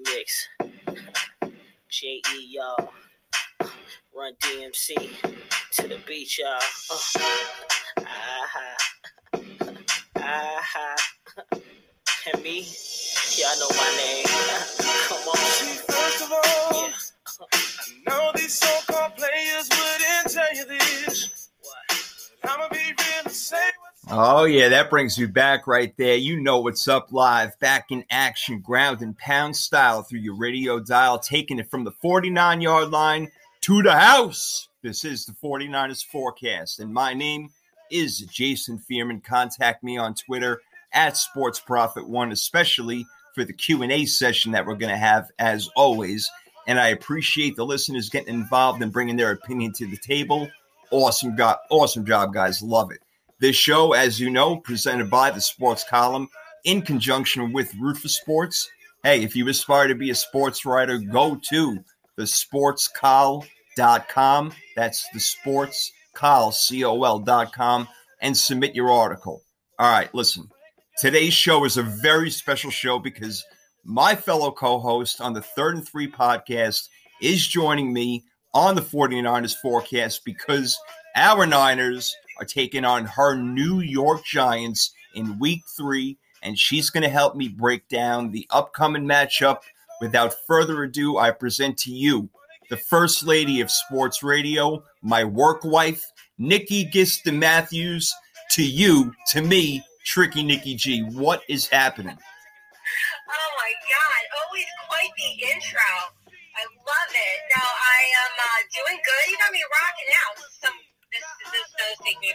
remix. J E y'all. Run DMC to the beach, y'all. Uh, aha. Aha. And me, y'all know my name. Come on. See, first of all, Yes. I know these so-called players Oh, yeah, that brings you back right there. You know what's up live, back in action, ground and pound style through your radio dial, taking it from the 49 yard line to the house. This is the 49ers forecast, and my name is Jason Fearman. Contact me on Twitter at Sports Profit One, especially for the Q&A session that we're going to have as always. And I appreciate the listeners getting involved and bringing their opinion to the table. Awesome, go- awesome job, guys. Love it. This show, as you know, presented by the Sports Column in conjunction with for Sports. Hey, if you aspire to be a sports writer, go to the sportscol.com. That's the sportscol, C-O-L.com, and submit your article. All right, listen. Today's show is a very special show because my fellow co-host on the Third and Three podcast is joining me on the 49ers forecast because our Niners are taking on her New York Giants in week three, and she's going to help me break down the upcoming matchup. Without further ado, I present to you the First Lady of Sports Radio, my work wife, Nikki Giston Matthews. To you, to me, Tricky Nikki G. What is happening? Oh my god, always quite the intro. I love it. No, I am uh, doing good. You got me rocking out. Some this this does take me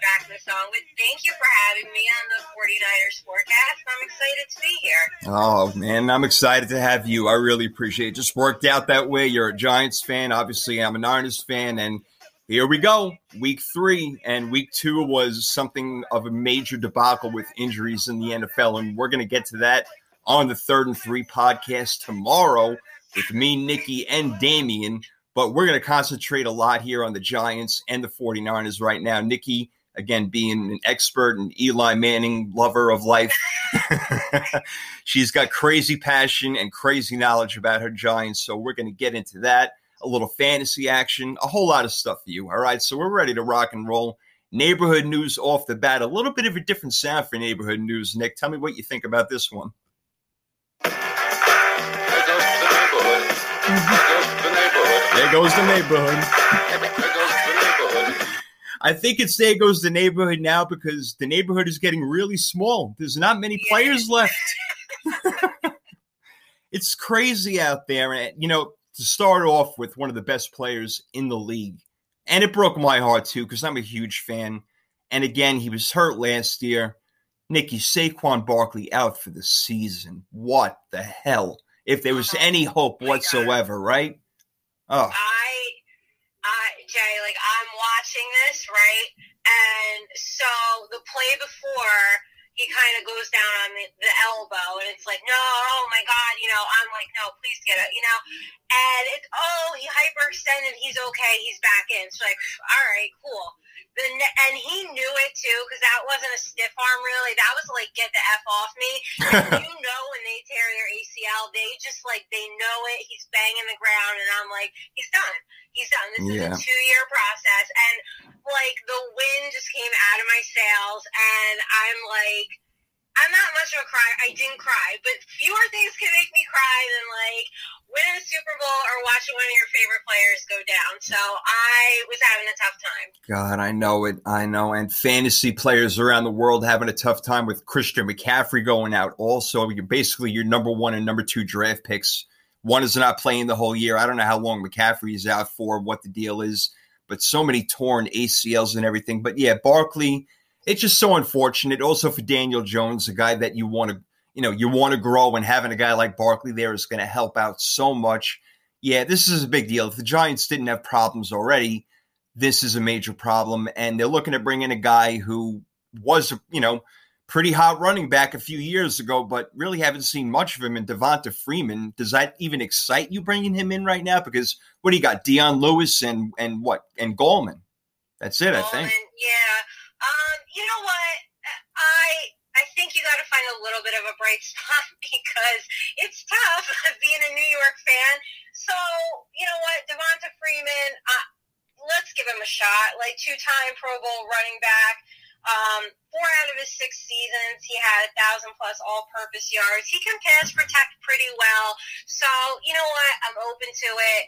song, but thank you for having me on the 49ers forecast. I'm excited to be here. Oh man, I'm excited to have you. I really appreciate it. Just worked out that way. You're a Giants fan. Obviously, I'm a Niners fan, and here we go. Week three and week two was something of a major debacle with injuries in the NFL, and we're going to get to that on the third and three podcast tomorrow with me, Nikki, and Damien. But we're going to concentrate a lot here on the Giants and the 49ers right now. Nikki, again, being an expert and Eli Manning lover of life, she's got crazy passion and crazy knowledge about her Giants. So we're going to get into that, a little fantasy action, a whole lot of stuff for you. All right. So we're ready to rock and roll. Neighborhood news off the bat, a little bit of a different sound for neighborhood news. Nick, tell me what you think about this one. There goes the neighborhood. There goes the neighborhood. I think it's there goes the neighborhood now because the neighborhood is getting really small. There's not many players left. it's crazy out there. And, you know, to start off with one of the best players in the league. And it broke my heart too because I'm a huge fan. And again, he was hurt last year. Nicky Saquon Barkley out for the season. What the hell? If there was any oh hope whatsoever, right? Oh, I, I, Jay, like I'm watching this right, and so the play before he kind of goes down on the, the elbow, and it's like, no, oh my god, you know, I'm like, no, please get it, you know, and it's oh he hyperextended, he's okay, he's back in. So like, all right, cool. The and he knew it too because that wasn't a stiff arm really. That was like get the f off me. You know they their ACL, they just like they know it. He's banging the ground, and I'm like, he's done. He's done. This Yeah. is a two year process, and like the wind just came out of my sails, and I'm like. I'm not much of a cry. I didn't cry, but fewer things can make me cry than like winning a Super Bowl or watching one of your favorite players go down. So I was having a tough time. God, I know it. I know. And fantasy players around the world having a tough time with Christian McCaffrey going out. Also, you're basically your number one and number two draft picks. One is not playing the whole year. I don't know how long McCaffrey is out for, what the deal is, but so many torn ACLs and everything. But yeah, Barkley, it's just so unfortunate. Also for Daniel Jones, a guy that you want to, you know, you want to grow, and having a guy like Barkley there is going to help out so much. Yeah, this is a big deal. If the Giants didn't have problems already, this is a major problem, and they're looking to bring in a guy who was, you know, pretty hot running back a few years ago, but really haven't seen much of him in Devonta Freeman. Does that even excite you bringing him in right now? Because what do you got? Dion Lewis and and what and Gallman. That's it, I think. Yeah. You know what? I I think you got to find a a little bit of a bright spot because it's tough being a New York fan. So you know what, Devonta Freeman, uh, let's give him a shot. Like two-time Pro Bowl running back. Um, four out of his six seasons, he had a thousand plus all-purpose yards. He can pass protect pretty well. So you know what, I'm open to it.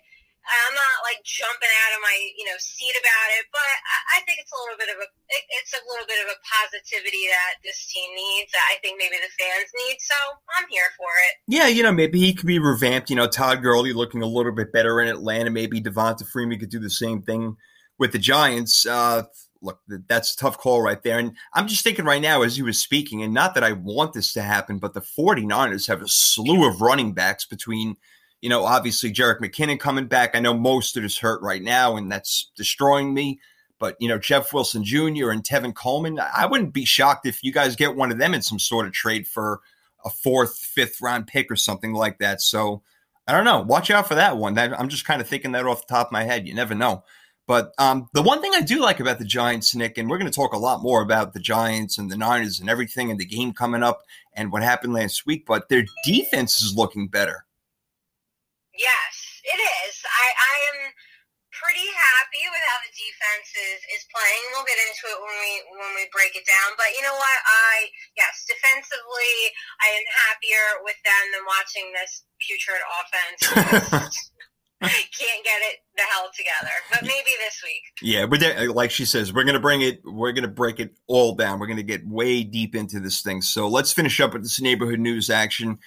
I'm not like jumping out of my you know seat about it, but I, think it's a little bit of a it, it's a little bit of a positivity that this team needs. That I think maybe the fans need. So I'm here for it. Yeah, you know, maybe he could be revamped. You know, Todd Gurley looking a little bit better in Atlanta. Maybe Devonta Freeman could do the same thing with the Giants. Uh, look, that's a tough call right there. And I'm just thinking right now as he was speaking, and not that I want this to happen, but the 49ers have a slew of running backs between – you know, obviously Jerick McKinnon coming back. I know Mostert is hurt right now, and that's destroying me. But you know, Jeff Wilson Jr. and Tevin Coleman, I wouldn't be shocked if you guys get one of them in some sort of trade for a fourth, fifth round pick or something like that. So I don't know. Watch out for that one. That, I'm just kind of thinking that off the top of my head. You never know. But um, the one thing I do like about the Giants, Nick, and we're going to talk a lot more about the Giants and the Niners and everything and the game coming up and what happened last week, but their defense is looking better. Yes, it is. I, I am pretty happy with how the defense is, is playing. We'll get into it when we when we break it down. But you know what? I yes, defensively, I am happier with them than watching this putrid offense. Can't get it the hell together, but maybe this week. Yeah, but like she says, we're gonna bring it. We're gonna break it all down. We're gonna get way deep into this thing. So let's finish up with this neighborhood news action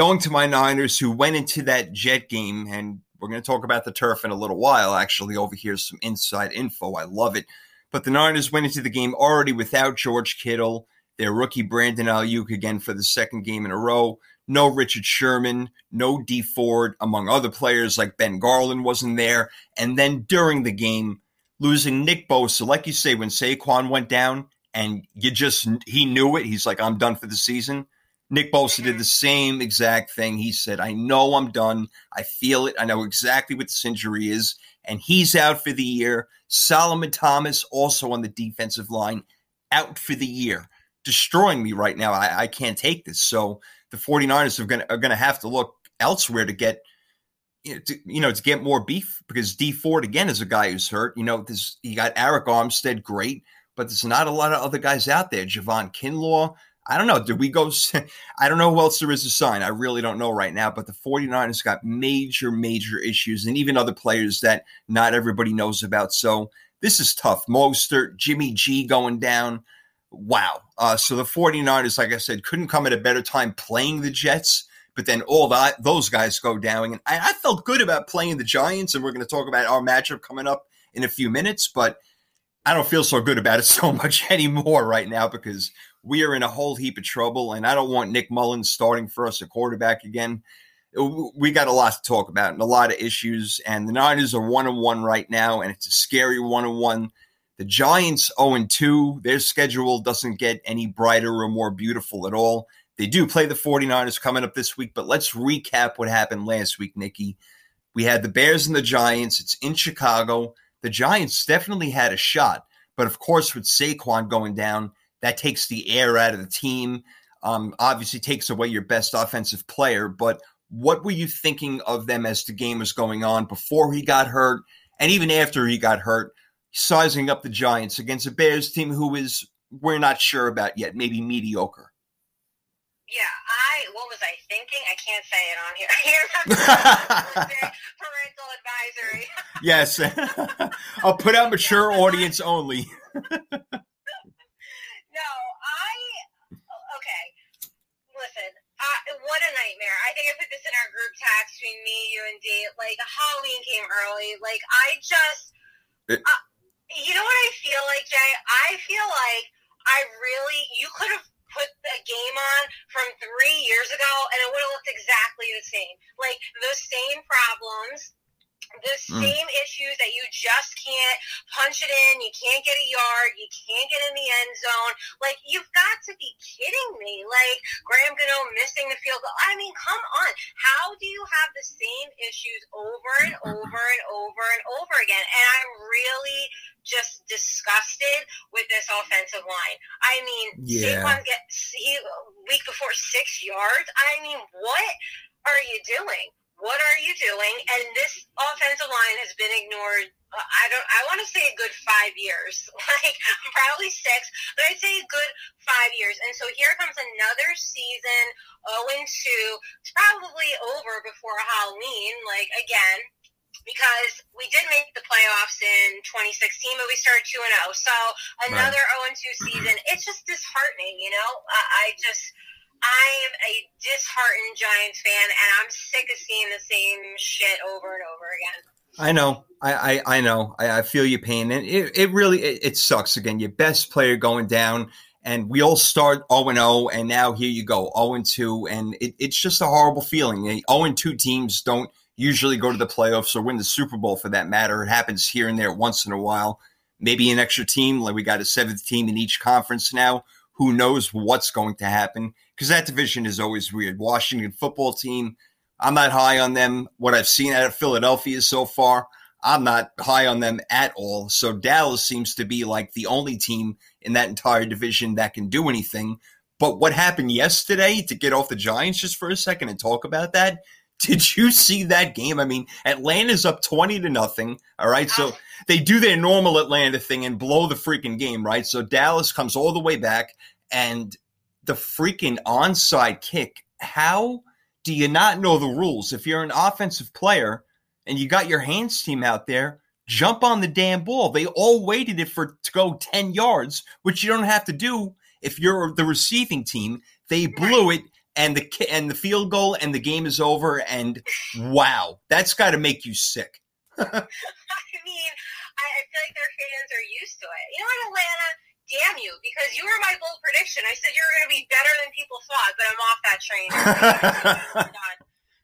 going to my Niners, who went into that Jet game, and we're going to talk about the turf in a little while. Actually, over here, some inside info. I love it. But the Niners went into the game already without George Kittle, their rookie Brandon Aiyuk again for the second game in a row. No Richard Sherman, no Dee Ford, among other players like Ben Garland wasn't there. And then during the game, losing Nick Bosa, like you say, when Saquon went down, and you just he knew it. He's like, I'm done for the season. Nick Bosa did the same exact thing. He said, I know I'm done. I feel it. I know exactly what this injury is. And he's out for the year. Solomon Thomas, also on the defensive line, out for the year, destroying me right now. I, I can't take this. So the 49ers are going are to have to look elsewhere to get you know, to, you know, to get more beef because Dee Ford again is a guy who's hurt. You know, this you got Arik Armstead, great, but there's not a lot of other guys out there. Javon Kinlaw, I don't know. Did we go? I don't know who else there is to sign. I really don't know right now. But the 49ers got major, major issues and even other players that not everybody knows about. So this is tough. Mostert, Jimmy G going down. Wow. Uh, so the 49ers, like I said, couldn't come at a better time playing the Jets. But then all that those guys go down. And I, I felt good about playing the Giants. And we're going to talk about our matchup coming up in a few minutes. But I don't feel so good about it so much anymore right now because we are in a whole heap of trouble, and I don't want Nick Mullens starting for us at quarterback again. Uh, we got a lot to talk about and a lot of issues, and the Niners are one and one right now, and it's a scary one and one. The Giants 0 2. Their schedule doesn't get any brighter or more beautiful at all. They do play the 49ers coming up this week, but let's recap what happened last week, Nikki. We had the Bears and the Giants. It's in Chicago. The Giants definitely had a shot, but of course, with Saquon going down, that takes the air out of the team. Um, obviously, takes away your best offensive player. But what were you thinking of them as the game was going on before he got hurt, and even after he got hurt, sizing up the Giants against a Bears team who is we're not sure about yet, maybe mediocre. Yeah, I what was I thinking? I can't say it on here. parental advisory. yes, I'll put out mature audience only. No, I okay. Listen, uh, what a nightmare! I think I put this in our group text between me, you, and Dave. Like Halloween came early. Like I just, it, uh, you know what I feel like, Jay? I feel like I really you could have put a game on from three years ago and it would have looked exactly the same. Like those same problems the Mm. same issues that you just can't punch it in, you can't get a yard, you can't get in the end zone. Like you've got to be kidding me. Like Graham Gano missing the field goal. I mean, come on. How do you have the same issues over and over and over and over again? And I'm really just disgusted with this offensive line. I mean, Yeah. Saquon gets he week before six yards. I mean, what are you doing? What are you doing? And this offensive line has been ignored. uh, I don't. I want to say a good five years, like probably six, but I'd say a good five years. And so here comes another season, zero and two. It's probably over before Halloween. Like again, because we did make the playoffs in 2016, but we started 2 and 0. So another 0 and 2 season. It's just disheartening, you know? I, I just. I am a disheartened Giants fan, and I'm sick of seeing the same shit over and over again. I know. I, I, I know. I, I feel your pain. And it, it really it, it sucks again. Your best player going down and we all start 0 0 and now here you go 0 2 and it, it's just a horrible feeling. 0 2 teams don't usually go to the playoffs or win the Super Bowl for that matter. It happens here and there once in a while. Maybe an extra team, like we got a seventh team in each conference now. Who knows what's going to happen? Because that division is always weird. Washington football team, I'm not high on them. What I've seen out of Philadelphia so far, I'm not high on them at all. So Dallas seems to be like the only team in that entire division that can do anything. But what happened yesterday to get off the Giants just for a second and talk about that? Did you see that game? I mean, Atlanta's up 20 to nothing. All right. So they do their normal Atlanta thing and blow the freaking game, right? So Dallas comes all the way back and the freaking onside kick. How do you not know the rules? If you're an offensive player and you got your hands team out there, jump on the damn ball. They all waited it for to go 10 yards, which you don't have to do if you're the receiving team. They blew it and the and the field goal and the game is over and wow, that's got to make you sick. I mean, I, feel like their fans are used to it. You know what, Atlanta? Damn you, because you were my bold prediction. I said you were going to be better than people thought, but I'm off that train. Oh Done.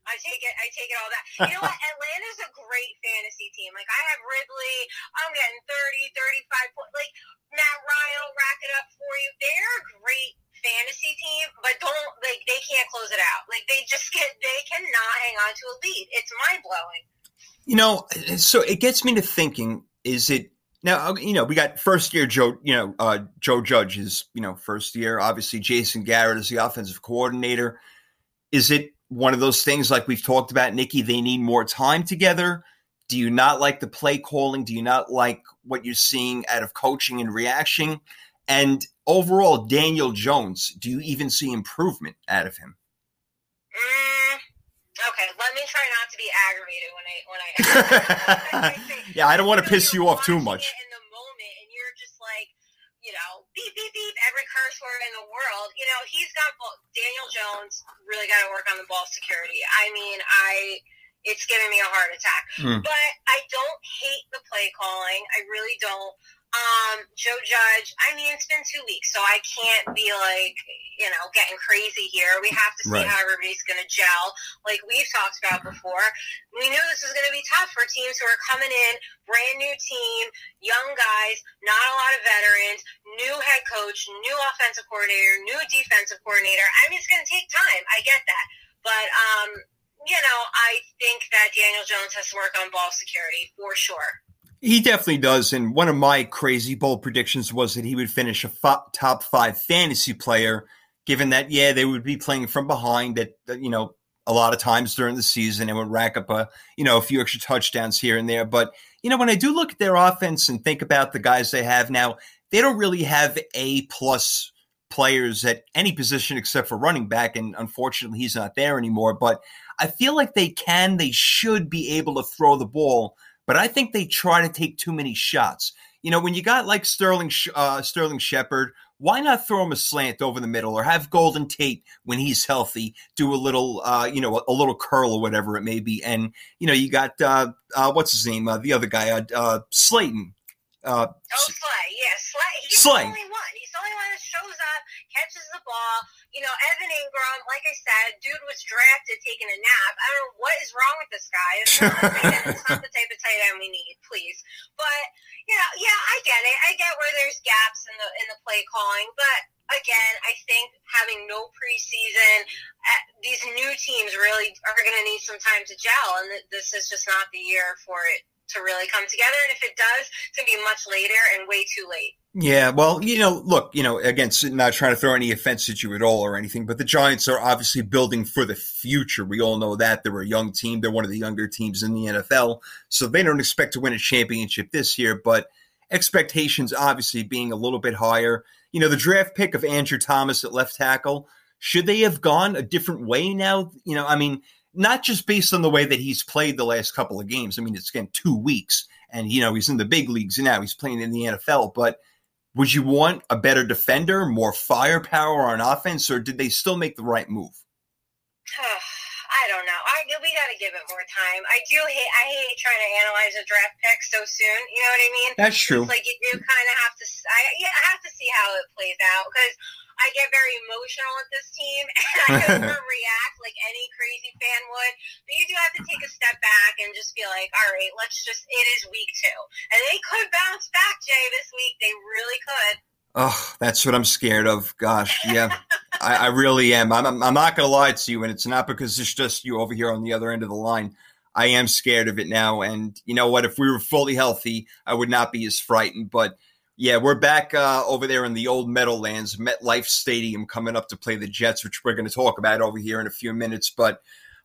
I take it. I take it all that. You know what? Atlanta's a great fantasy team. Like I have Ridley. I'm getting 30, 35 points. Like Matt Ryan will rack it up for you. They're a great fantasy team, but don't like they can't close it out. Like they just get they cannot hang on to a lead. It's mind blowing. You know, so it gets me to thinking: Is it now? You know, we got first year Joe. You know, uh, Joe Judge is you know first year. Obviously, Jason Garrett is the offensive coordinator. Is it one of those things like we've talked about, Nikki? They need more time together. Do you not like the play calling? Do you not like what you're seeing out of coaching and reaction? And overall, Daniel Jones, do you even see improvement out of him? Mm, okay, let me try not to be aggravated when I when I. yeah, I don't want to piss you're off too much. in the moment, and you're just like, you know, beep beep beep, every curse word in the world. You know, he's got Daniel Jones really got to work on the ball security. I mean, I it's giving me a heart attack. Hmm. But I don't hate the play calling. I really don't. Um, Joe Judge, I mean, it's been two weeks, so I can't be like, you know, getting crazy here. We have to see Right. how everybody's going to gel, like we've talked about before. We knew this was going to be tough for teams who are coming in, brand new team, young guys, not a lot of veterans, new head coach, new offensive coordinator, new defensive coordinator. I mean, it's going to take time. I get that. But, um, you know, I think that Daniel Jones has to work on ball security for sure. He definitely does. And one of my crazy bold predictions was that he would finish a top five fantasy player, given that, yeah, they would be playing from behind at, uh, you know, a lot of times during the season and would rack up a, you know, a few extra touchdowns here and there. But, you know, when I do look at their offense and think about the guys they have now, they don't really have A plus players at any position except for running back. And unfortunately, he's not there anymore. But I feel like they can, they should be able to throw the ball but I think they try to take too many shots. You know, when you got like Sterling uh, Sterling Shepard, why not throw him a slant over the middle, or have Golden Tate when he's healthy do a little, uh, you know, a, a, little curl or whatever it may be. And you know, you got uh, uh, what's his name, uh, the other guy, uh, Slayton. oh, Slay, yeah, Slay. He's Slay. Shows up, catches the ball. you know, Evan Engram, like I said, dude was drafted taking a nap. I don't know what is wrong with this guy. It's not, the. It's not the type of tight end we need, please. But you know, yeah, I get it. I get where there's gaps in the in the play calling, but again, I think having no preseason, uh, these new teams really are going to need some time to gel, and this is just not the year for it to really come together. And if it does, it's going to be much later and way too late. Yeah, well, you know, look, you know, again, not trying to throw any offense at you at all or anything, but the Giants are obviously building for the future. We all know that they're a young team; they're one of the younger teams in the NFL, so they don't expect to win a championship this year. But expectations, obviously, being a little bit higher. You know, the draft pick of Andrew Thomas at left tackle. Should they have gone a different way now? You know, I mean, not just based on the way that he's played the last couple of games. I mean, it's again two weeks, and you know he's in the big leagues now. He's playing in the NFL, but would you want a better defender, more firepower on offense, or did they still make the right move? I don't know. I we got to give it more time. I do hate. I hate trying to analyze a draft pick so soon. You know what I mean? That's true. It's like you do kind of have to. I, I have to see how it plays out because I get very emotional with this team and I overreact like any crazy fan would. But you do have to take a step back and just be like, all right, let's just, it is week two. And they could bounce back, Jay, this week. They really could. Oh, that's what I'm scared of. Gosh, yeah, I, I, really am. I'm, I'm not going to lie to you, and it's not because it's just you over here on the other end of the line. I am scared of it now, and you know what? If we were fully healthy, I would not be as frightened. But yeah, we're back uh, over there in the old Meadowlands, MetLife Stadium, coming up to play the Jets, which we're going to talk about over here in a few minutes. But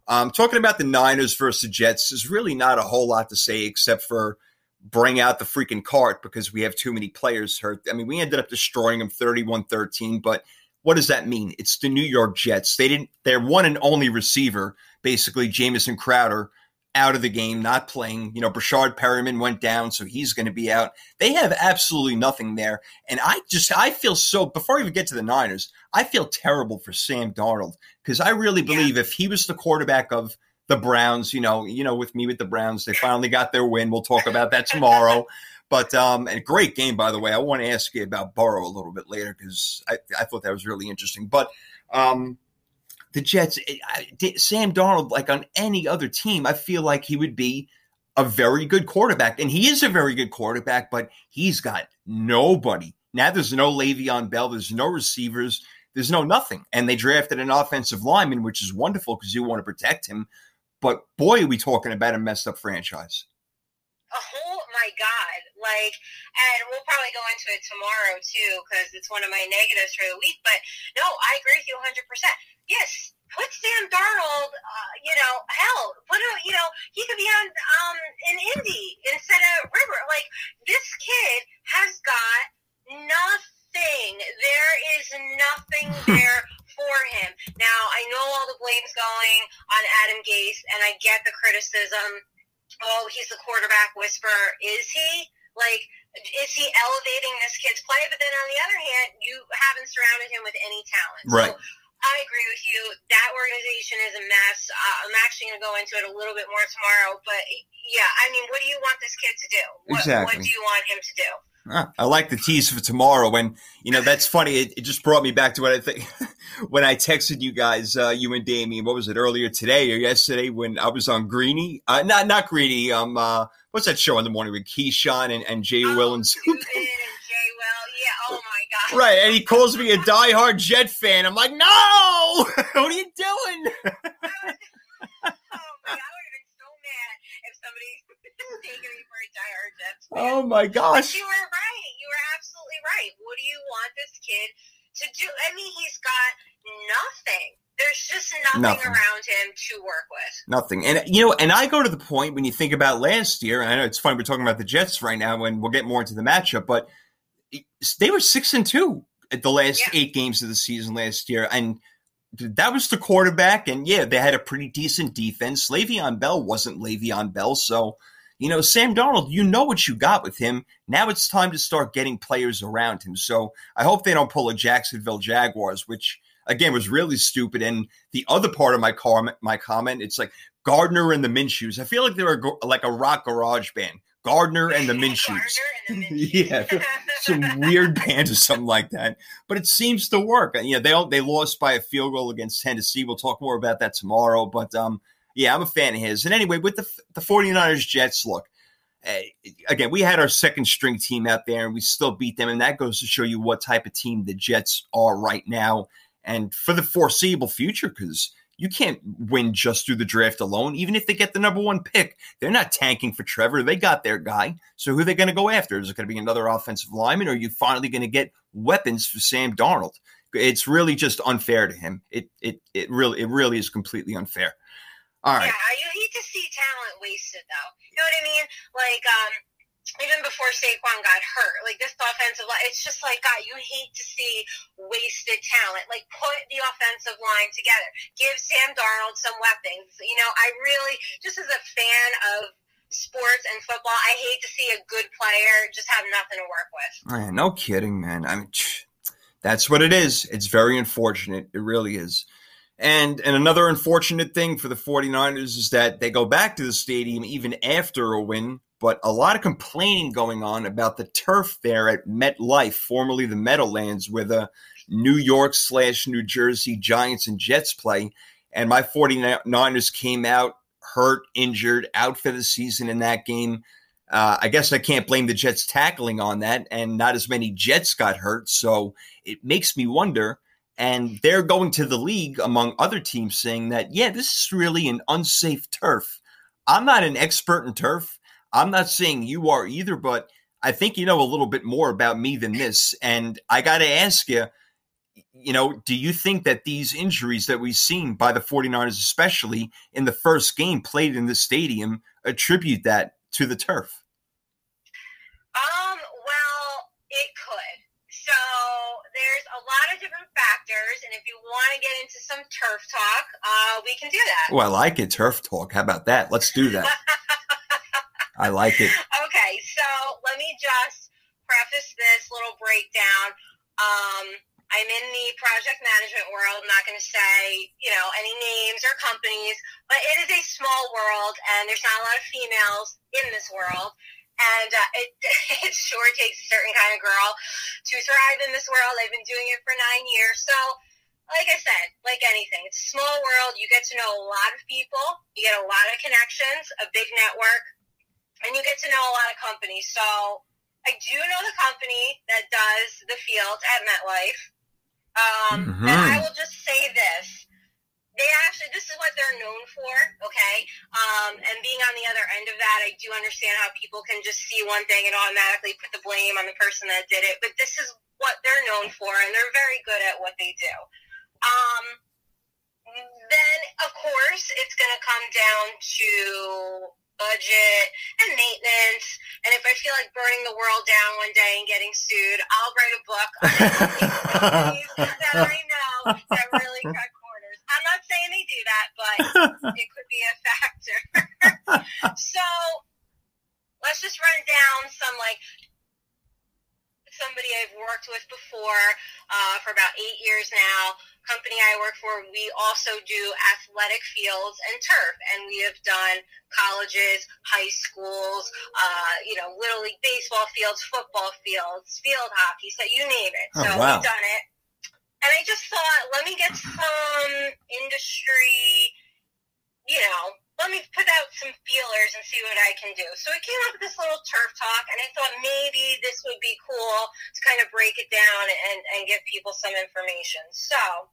um, talking about the Niners versus the Jets is really not a whole lot to say except for bring out the freaking cart because we have too many players hurt. I mean, we ended up destroying them 31 13, but what does that mean? It's the New York Jets. They didn't, their one and only receiver, basically Jamison Crowder, out of the game, not playing. You know, Breshad Perriman went down, so he's going to be out. They have absolutely nothing there. And I just, I feel so, before I even get to the Niners, I feel terrible for Sam Darnold because I really believe yeah. if he was the quarterback of the Browns, you know, you know, with me with the Browns, they finally got their win. We'll talk about that tomorrow. But um, and great game, by the way. I want to ask you about Burrow a little bit later because I, I thought that was really interesting. But um, the Jets, eh, Sam Darnold, like on any other team, I feel like he would be a very good quarterback. And he is a very good quarterback, but he's got nobody. Now there's no Le'Veon Bell, there's no receivers, there's no nothing. And they drafted an offensive lineman, which is wonderful because you want to protect him. But boy, are we talking about a messed up franchise. Oh my God. Like, and we'll probably go into it tomorrow too, because it's one of my negatives for the week. But no, I agree with you 100% yes, put Sam Darnold, uh, you know, hell, put a, you know, he could be on um in Indy instead of River. Like this kid has got nothing. There is nothing there for him. Now I know all the blame's going on Adam Gase, and I get the criticism. Oh, he's the quarterback whisperer. Is he? Like, is he elevating this kid's play? But then on the other hand, you haven't surrounded him with any talent. Right. So I agree with you. That organization is a mess. Uh, I'm actually going to go into it a little bit more tomorrow. But yeah, I mean, what do you want this kid to do? What, exactly. what do you want him to do? I like the tease for tomorrow. When you know that's funny. It, it, just brought me back to what I think when I texted you guys, uh, you and Damien. What was it earlier today or yesterday when I was on Greeny? Uh, not not Greeny. Um, uh, what's that show in the morning with Keyshawn and, and Jay oh, Will and yeah, oh my god. Right, and he calls me a diehard Jet fan. I'm like, no, what are you doing? oh my god, I would have been so mad if somebody taken me for a diehard Jets fan. Oh my gosh. But you were right. You were absolutely right. What do you want this kid to do? I mean, he's got nothing. There's just nothing, nothing, around him to work with. Nothing. And you know, and I go to the point when you think about last year, I know it's funny we're talking about the Jets right now, and we'll get more into the matchup, but they were six and two at the last yeah. eight games of the season last year, and that was the quarterback. And yeah, they had a pretty decent defense. Le'Veon Bell wasn't Le'Veon Bell, so you know Sam Donald, you know what you got with him. Now it's time to start getting players around him. So I hope they don't pull a Jacksonville Jaguars, which again was really stupid. And the other part of my comment, my comment, it's like Gardner and the Minshews. I feel like they're a, like a rock garage band. Gardner and the Minshews. And the Minshews. yeah, some weird band or something like that. But it seems to work. And, Yeah, they all, they lost by a field goal against Tennessee. We'll talk more about that tomorrow. But um, yeah, I'm a fan of his. And anyway, with the the 49ers Jets, look, eh, again, we had our second string team out there and we still beat them. And that goes to show you what type of team the Jets are right now and for the foreseeable future, because you can't win just through the draft alone. Even if they get the number one pick, they're not tanking for Trevor. They got their guy. So who are they going to go after? Is it going to be another offensive lineman, or are you finally going to get weapons for Sam Darnold? It's really just unfair to him. It it it really it really is completely unfair. All right. Yeah, you hate to see talent wasted, though. You know what I mean? Like, um, even before Saquon got hurt, like this offensive line, it's just like God. You hate to see wasted talent. Like, put the offensive line together. Give Sam Darnold some weapons. You know, I really, just as a fan of sports and football, I hate to see a good player just have nothing to work with. Man, no kidding, man. I mean, that's what it is. It's very unfortunate. It really is. And and another unfortunate thing for the 49ers is that they go back to the stadium even after a win, but a lot of complaining going on about the turf there at MetLife, formerly the Meadowlands, where the New York slash New Jersey Giants and Jets play. And my 49ers came out hurt, injured, out for the season in that game. Uh, I guess I can't blame the Jets tackling on that, and not as many Jets got hurt. So it makes me wonder. And they're going to the league, among other teams, saying that, yeah, this is really an unsafe turf. I'm not an expert in turf. I'm not saying you are either, but I think you know a little bit more about me than this. And I got to ask you, you know, do you think that these injuries that we've seen by the 49ers, especially in the first game played in the stadium, attribute that to the turf? Um, well, it could. So there's a lot of different factors, and if you want to get into some turf talk, uh, we can do that. Well, I like it, turf talk. How about that? Let's do that. I like it. Okay, so let me just preface this little breakdown. Um, I'm in the project management world. I'm not going to say, you know, any names or companies, but it is a small world, and there's not a lot of females in this world. And uh, it, it sure takes a certain kind of girl to thrive in this world. I've been doing it for nine years. So, like I said, like anything, it's a small world. You get to know a lot of people, you get a lot of connections, a big network, and you get to know a lot of companies. So, I do know the company that does the field at MetLife. Um, Mhm. And I will just say this. They actually, this is what they're known for, okay? Um, and being on the other end of that, I do understand how people can just see one thing and automatically put the blame on the person that did it. But this is what they're known for, and they're very good at what they do. Um, then, of course, it's going to come down to budget and maintenance. And if I feel like burning the world down one day and getting sued, I'll write a book on that I know that really cut corners. I'm not saying they do that, but it could be a factor. so let's just run down some like somebody I've worked with before uh, for about eight years now. Company I work for, we also do athletic fields and turf, and we have done colleges, high schools, uh, you know, little league baseball fields, football fields, field hockey, so you name it. Oh, so wow. we've done it. And I just thought, let me get some industry, you know, let me put out some feelers and see what I can do. So we came up with this little turf talk, and I thought maybe this would be cool to kind of break it down and, and give people some information. So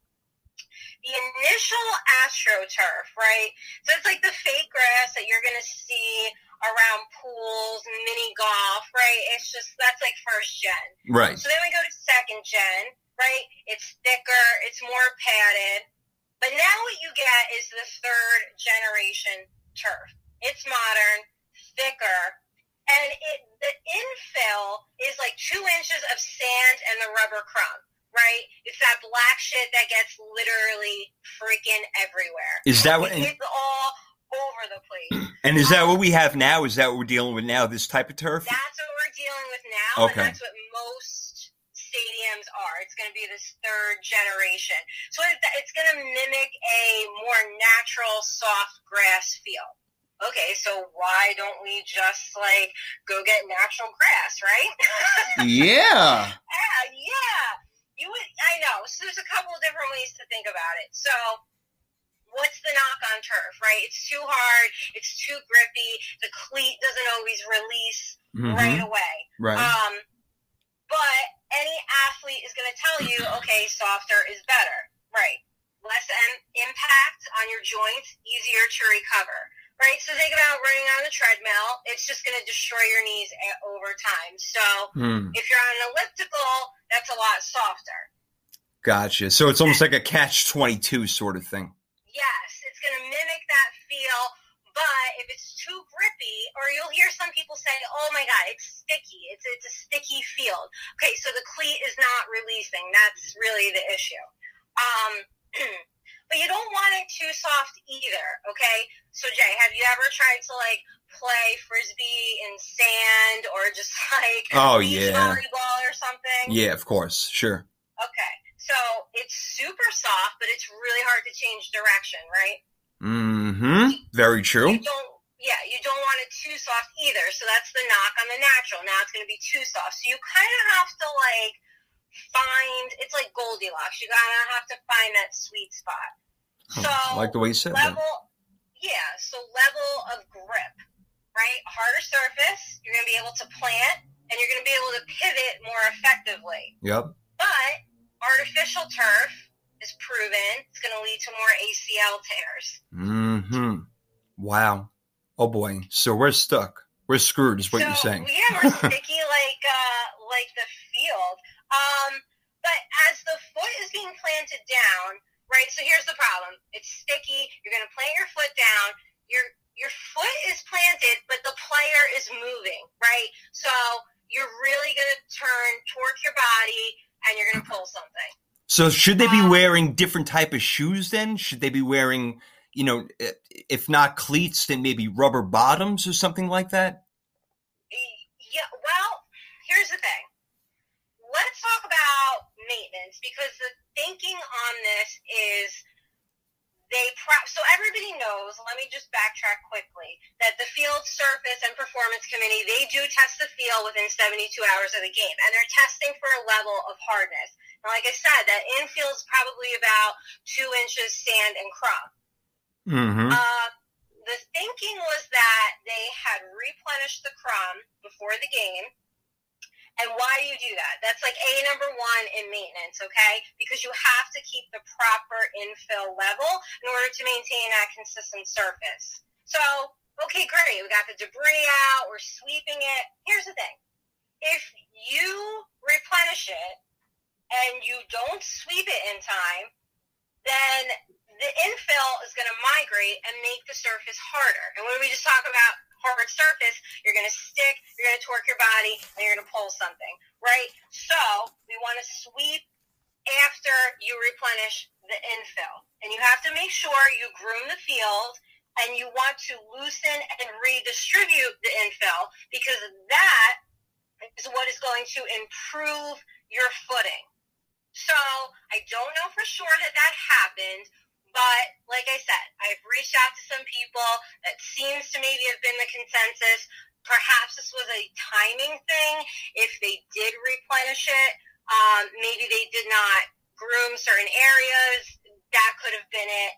the initial AstroTurf, right? So it's like the fake grass that you're going to see around pools, mini golf, right? It's just, that's like first gen. Right. So then we go to second gen, right? It's thicker, it's more padded. But now what you get is the third generation turf. It's modern, thicker, and it the infill is like two inches of sand and the rubber crumb, right? It's that black shit that gets literally freaking everywhere. Is that what? It's all over the place. And is that what we have now? Is that what we're dealing with now? This type of turf? That's what we're dealing with now, Okay. and that's what most stadiums are. It's going to be this third generation. So it's going to mimic a more natural, soft grass feel. okay, so why don't we just like go get natural grass, right? yeah. yeah, yeah. You would, I know. So there's a couple of different ways to think about it. So what's the knock on turf, right? It's too hard. It's too grippy. The cleat doesn't always release Mhm. right away. Right. Um, but any athlete is going to tell you, okay, softer is better, right? Less im- impact on your joints, easier to recover, right? So think about running on the treadmill. It's just going to destroy your knees a- over time. So Hmm. if you're on an elliptical, that's a lot softer. Gotcha. So it's almost like a catch twenty two sort of thing. Yes, it's going to mimic that feel. But if it's too grippy, or you'll hear some people say, "Oh my God, it's sticky. It's it's a sticky field." Okay, so the cleat is not releasing. That's really the issue. Um, but you don't want it too soft either. Okay, so Jay, have you ever tried to like play frisbee in sand or just like Oh, yeah. volleyball or something? Yeah, of course. Sure. Okay, so it's super soft, but it's really hard to change direction, right? Mm-hmm. Very true. You don't, yeah, you don't want it too soft either. So that's the knock on the natural. Now it's going to be too soft. So you kind of have to like find. It's like Goldilocks. You gotta have to find that sweet spot. So I like the way you said that. level, yeah. So level of grip, right? Harder surface. You're going to be able to plant, and you're going to be able to pivot more effectively. Yep. But artificial turf is proven it's going to lead to more ACL tears. Mm-hmm. Wow. Oh boy. So we're stuck. We're screwed, is what so, you're saying. Yeah, we're sticky like uh, like the field. Um, but as the foot is being planted down, right? So here's the problem: it's sticky. You're going to plant your foot down. Your your foot is planted, but the player is moving, right? So you're really going to turn torque your body, and you're going to pull something. So should they be Um, wearing different type of shoes then? Should they be wearing, you know, if not cleats, then maybe rubber bottoms or something like that? Yeah, well, here's the thing. Let's talk about maintenance because the thinking on this is they so everybody knows. Let me just backtrack quickly that the field surface and performance committee they do test the field within 72 hours of the game, and they're testing for a level of hardness. And like I said, that infill is probably about two inches sand and crumb. Mm-hmm. Uh, the thinking was that they had replenished the crumb before the game. And why do you do that? That's like A number one in maintenance, okay? Because you have to keep the proper infill level in order to maintain that consistent surface. So, okay, great. We got the debris out. We're sweeping it. Here's the thing. If you replenish it and you don't sweep it in time, then the infill is going to migrate and make the surface harder. And when we just talk about hard surface, you're going to stick, you're going to torque your body, and you're going to pull something, right? So we want to sweep after you replenish the infill. And you have to make sure you groom the field and you want to loosen and redistribute the infill because that is what is going to improve your footing. So I don't know for sure that that happened, but like I said, I've reached out to some people. That seems to maybe have been the consensus. Perhaps this was a timing thing. If they did replenish it, um, maybe they did not groom certain areas. That could have been it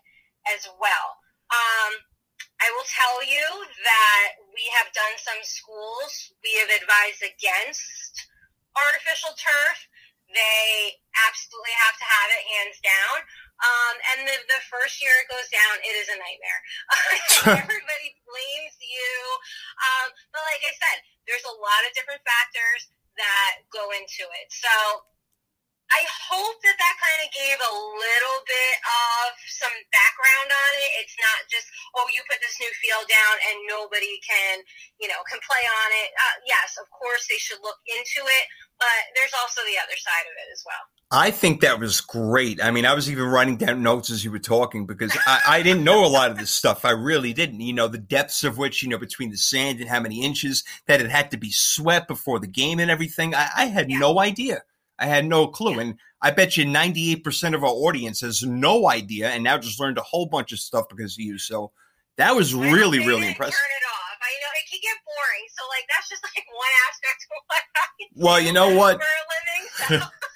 as well. Um, I will tell you that we have done some schools. We have advised against artificial turf. They absolutely have to have it hands down. Um, and the, the first year it goes down, it is a nightmare. Everybody blames you. Um, but like I said, there's a lot of different factors that go into it. So I hope that that kind of gave a little bit of some background on it. It's not just, oh, you put this new field down and nobody can, you know, can play on it. Uh, yes, of course they should look into it, but there's also the other side of it as well. I think that was great. I mean, I was even writing down notes as you were talking because I, I didn't know a lot of this stuff. I really didn't. You know, the depths of which, you know, between the sand and how many inches that it had to be swept before the game and everything. I, I had Yeah. no idea. I had no clue. And I bet you 98% of our audience has no idea and now just learned a whole bunch of stuff because of you. So That was really, really impressive. Get boring, so like that's just like one aspect of what I Well, you know what? for a living. So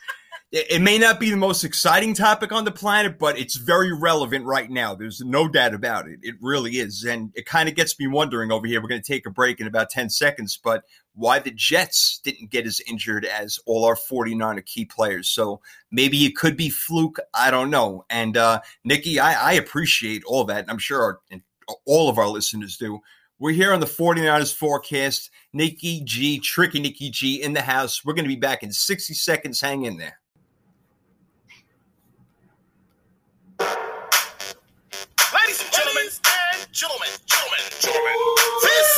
It, may not be the most exciting topic on the planet, but it's very relevant right now. There's no doubt about it. It really is. And it kind of gets me wondering over here. We're going to take a break in about 10 seconds, but why the Jets didn't get as injured as all our 49 key players. So maybe it could be fluke. I don't know. And uh, Nikki, I, I appreciate all that. I'm sure our, and all of our listeners do. We're here on the 49ers forecast. Nikki G, Tricky Nikki G in the house. We're going to be back in 60 seconds. Hang in there. Ladies and gentlemen, and gentlemen, gentlemen, gentlemen, this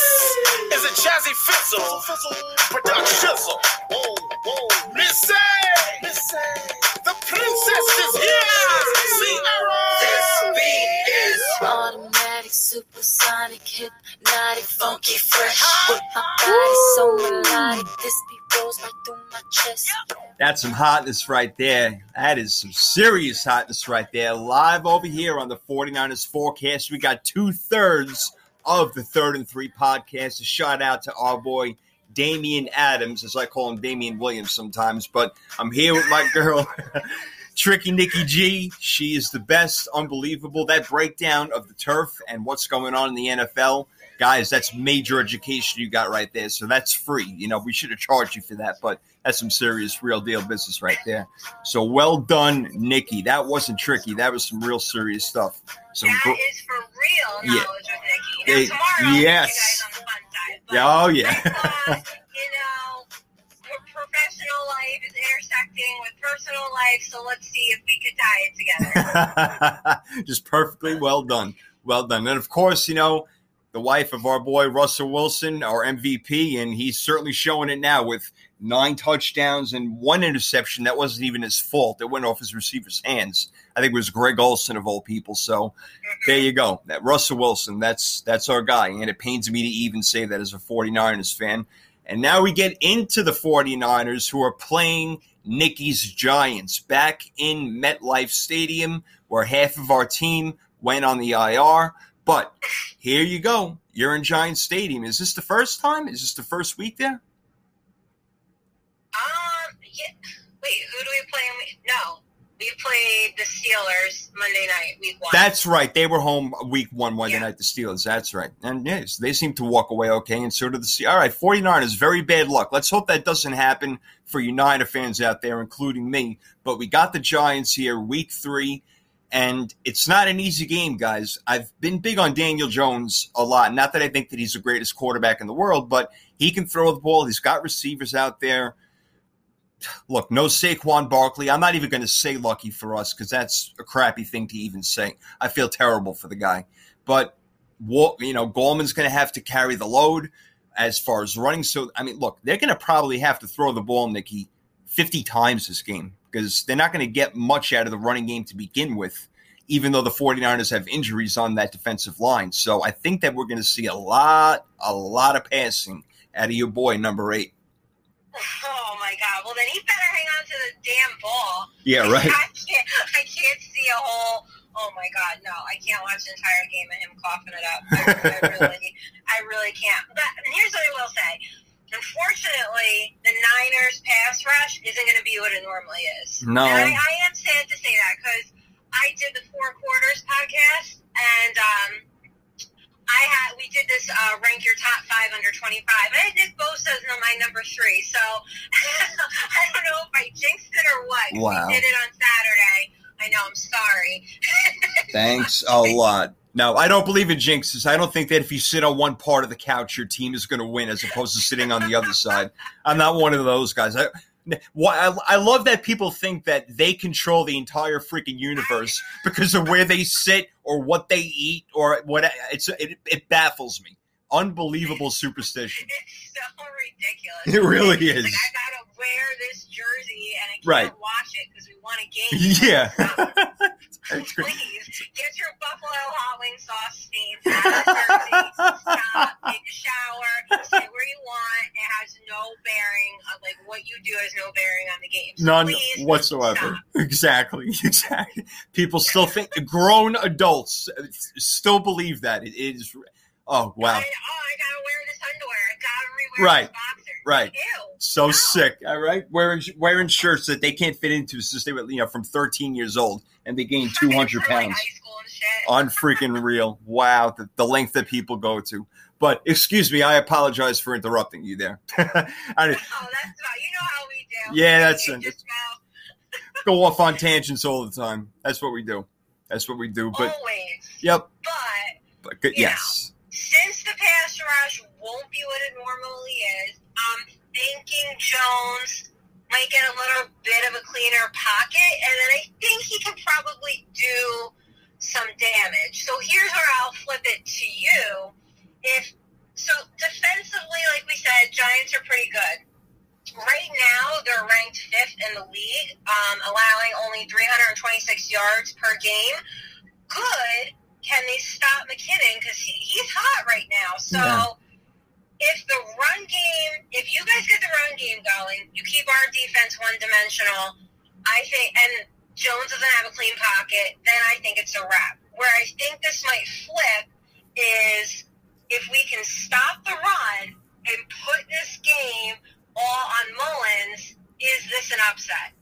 is a Jazzy Fizzle production. Whoa, whoa, Missy, Missy, the princess is here. Ciara, this beat is Automatic, supersonic, hypnotic, funky, fresh. With my body so melodic, this beat rolls right through my chest. That's some hotness right there. That is some serious hotness right there. Live over here on the 49ers forecast. We got two thirds of the third and three podcast. A shout out to our boy Damian Adams, as I call him Damian Williams sometimes. But I'm here with my girl, Tricky Nikki G. She is the best, unbelievable. That breakdown of the turf and what's going on in the NFL. Guys, that's major education you got right there. So that's free. You know, we should have charged you for that, but that's some serious, real deal business right there. So well done, Nikki. That wasn't tricky. That was some real serious stuff. Some that gr- is for real Yeah. knowledge with Nikki. Now tomorrow, yes. guys on the fun side. Oh yeah. thought, uh, you know, pro- professional life is intersecting with personal life, so let's see if we could tie it together. Just perfectly well done. Well done. And of course, you know, the wife of our boy Russell Wilson, our MVP, and he's certainly showing it now with nine touchdowns and one interception that wasn't even his fault. It went off his receiver's hands. I think it was Greg Olsen of all people. So there you go. That Russell Wilson, that's that's our guy. And it pains me to even say that as a 49ers fan. And now we get into the 49ers who are playing Nicky's Giants back in MetLife Stadium, where half of our team went on the IR. But here you go. You're in Giants Stadium. Is this the first time? Is this the first week there? Um, yeah. Wait, who do we play? No, we played the Steelers Monday night, week one. That's right. They were home week one, Monday Yeah. night, the Steelers. That's right. And yes, they seem to walk away okay, and so did the Steelers. All right, 49ers, very bad luck. Let's hope that doesn't happen for you United fans out there, including me. But we got the Giants here, week three, and it's not an easy game, guys. I've been big on Daniel Jones a lot. Not that I think that he's the greatest quarterback in the world, but he can throw the ball. He's got receivers out there. Look, no Saquon Barkley. I'm not even going to say lucky for us because that's a crappy thing to even say. I feel terrible for the guy. But, you know, Gallman's going to have to carry the load as far as running. So, I mean, look, they're going to probably have to throw the ball, Nikki, 50 times this game because they're not going to get much out of the running game to begin with, even though the 49ers have injuries on that defensive line. So I think that we're going to see a lot, a lot of passing out of your boy, number eight. Oh my god! Well, then he better hang on to the damn ball. Yeah, right. I can't. I can't see a whole. Oh my god! No, I can't watch the entire game of him coughing it up. I, I really, I really can't. But here's what I will say. Unfortunately, the Niners pass rush isn't going to be what it normally is. No. I, I am sad to say that because I did the four quarters podcast and um, I had we did this uh, rank your top five under twenty five. I had Nick Bosa as my number three, so I don't know if I jinxed it or what. Wow. We did it on Saturday. I know. I'm sorry. Thanks a lot. No, I don't believe in jinxes. I don't think that if you sit on one part of the couch, your team is going to win as opposed to sitting on the other side. I'm not one of those guys. I, why, I, I love that people think that they control the entire freaking universe because of where they sit or what they eat or what. It's it, it baffles me. Unbelievable superstition. It's so ridiculous. It really It's is. Like I gotta wear this jersey and I can't Right. wash it because we won a game. Yeah. Stop. That's great. Please get your buffalo hot wing sauce stains out of jersey. Stop. Take a shower. Stay where you want. It has no bearing on like what you do has no bearing on the game. So None whatsoever. stop. Exactly. Exactly. People still think grown adults uh, still believe that it is. Oh wow, I, oh, I gotta wear this underwear. I gotta rewear Right, this boxer. right. Ew. so sick. All right, wearing wearing shirts that they can't fit into since they were you know from 13 years old and they gained 200 pounds. high school and shit. Unfreaking real. Wow, the, the length that people go to. But excuse me, I apologize for interrupting you there. I Oh, that's about you know how we do. Yeah, that's it. go off on tangents all the time. That's what we do. That's what we do. But always. yep. But But yes. since the pass rush won't be what it normally is, I'm thinking Jones might get a little bit of a cleaner pocket, and then I think he can probably do some damage. So here's where I'll flip it to you. If so, defensively, like we said, Giants are pretty good. Right now, they're ranked fifth in the league, um, allowing only 326 yards per game. Good. Can they stop McKinnon? Because he, he's hot right now. So Yeah. If the run game, if you guys get the run game going, you keep our defense one dimensional. I think, and Jones doesn't have a clean pocket, then I think it's a wrap. Where I think this might flip is if we can stop the run and put this game all on Mullens, is this an upset?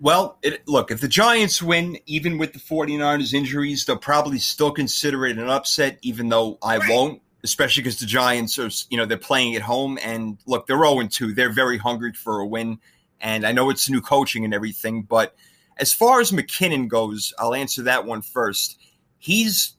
Well, it, look, if the Giants win, even with the 49ers injuries, they'll probably still consider it an upset, even though I Right. won't, especially because the Giants are, you know, they're playing at home. And look, they're 0 2. They're very hungry for a win. And I know it's new coaching and everything, but as far as McKinnon goes, I'll answer that one first. He's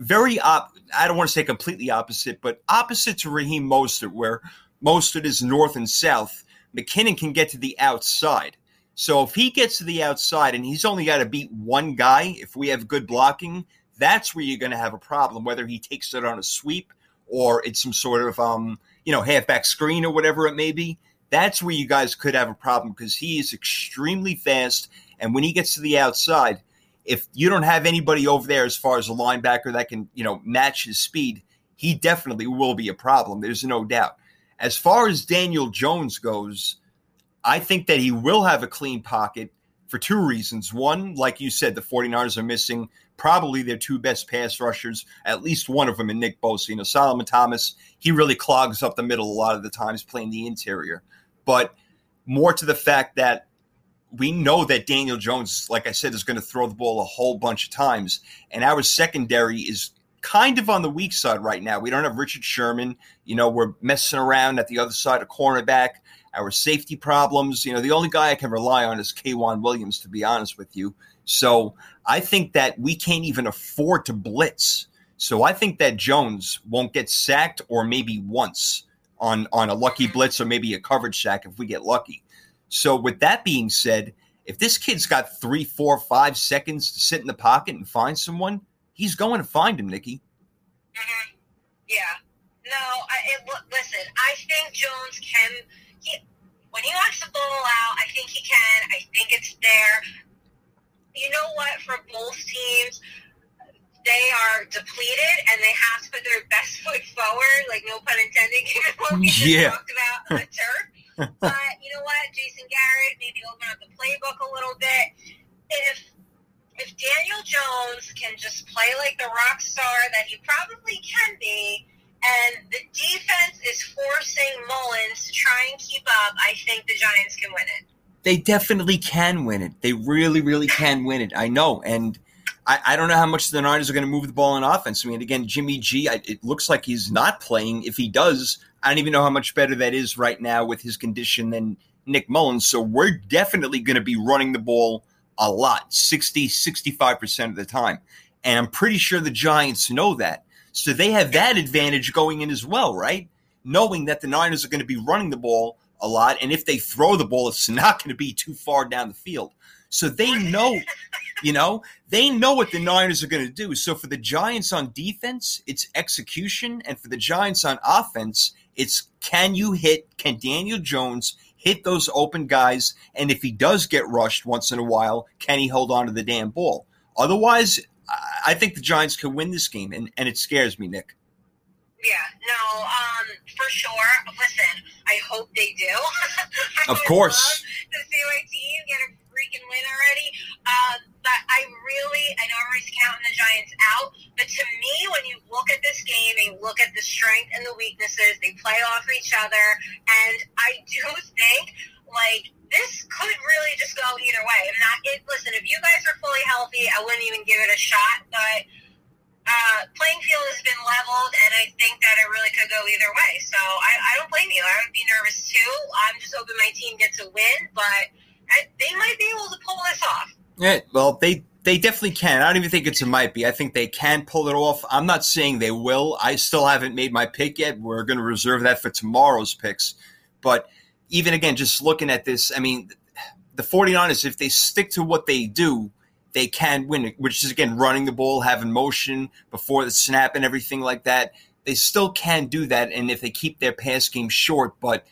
very op. I don't want to say completely opposite, but opposite to Raheem Mostert, where Mostert is north and south. McKinnon can get to the outside. So if he gets to the outside and he's only got to beat one guy, if we have good blocking, that's where you're going to have a problem. Whether he takes it on a sweep or it's some sort of um, you know halfback screen or whatever it may be, that's where you guys could have a problem because he is extremely fast. And when he gets to the outside, if you don't have anybody over there as far as a linebacker that can you know match his speed, he definitely will be a problem. There's no doubt. As far as Daniel Jones goes, I think that he will have a clean pocket for two reasons. One, like you said, the 49ers are missing probably their two best pass rushers, at least one of them in Nick Bosa. You know, Solomon Thomas, he really clogs up the middle a lot of the times playing the interior. But more to the fact that we know that Daniel Jones, like I said, is going to throw the ball a whole bunch of times. And our secondary is kind of on the weak side right now. We don't have Richard Sherman. You know, we're messing around at the other side of cornerback. Our safety problems, you know, the only guy I can rely on is K'Waun Williams, to be honest with you. So I think that we can't even afford to blitz. So I think that Jones won't get sacked or maybe once on, on a lucky blitz or maybe a coverage sack if we get lucky. So with that being said, if this kid's got three, four, five seconds to sit in the pocket and find someone, he's going to find him, Nikki. Mhm. Yeah. No, I, it, listen, I think Jones can. He, when he wants the ball out, I think he can. I think it's there. You know what? For both teams, they are depleted and they have to put their best foot forward, like no pun intended, given what we just Yeah. talked about on the turf. but you know what? Jason Garrett maybe open up the playbook a little bit. If if Daniel Jones can just play like the rock star that he probably can be, and the defense is forcing Mullens to try and keep up, I think the Giants can win it. They definitely can win it. They really, really can win it. I know. And I, I don't know how much the Niners are going to move the ball on offense. I mean, again, Jimmy G, I, it looks like he's not playing. If he does, I don't even know how much better that is right now with his condition than Nick Mullens. So we're definitely going to be running the ball a lot 60, 65% of the time. And I'm pretty sure the Giants know that. So they have that advantage going in as well, right? Knowing that the Niners are going to be running the ball a lot. And if they throw the ball, it's not going to be too far down the field. So they know, you know, they know what the Niners are going to do. So for the Giants on defense, it's execution. And for the Giants on offense, it's can you hit, can Daniel Jones hit those open guys? And if he does get rushed once in a while, can he hold on to the damn ball? Otherwise, I- think the Giants can win this game. And, and it scares me, Nick. Yeah, no, um, for sure. Listen, I hope they do. Of course. love To see my team get a freaking win already. Um, but I really, I know everybody's counting the Giants out, but to me, when you look at this game and look at the strength and the weaknesses, they play off each other, and I do think like this could really just go either way. I'm not. It, listen, if you guys are fully healthy, I wouldn't even give it a shot, but uh, playing field has been leveled, and I think that it really could go either way. So I, I don't blame you. I would be nervous too. I'm just hoping my team gets a win, but I, they might be able to pull this off. Yeah, well, they they definitely can. I don't even think it's a might be. I think they can pull it off. I'm not saying they will. I still haven't made my pick yet. We're going to reserve that for tomorrow's picks. But even again, just looking at this, I mean, the 49ers, if they stick to what they do, they can win which is again running the ball, having motion before the snap and everything like that. They still can do that, and if they keep their pass game short, but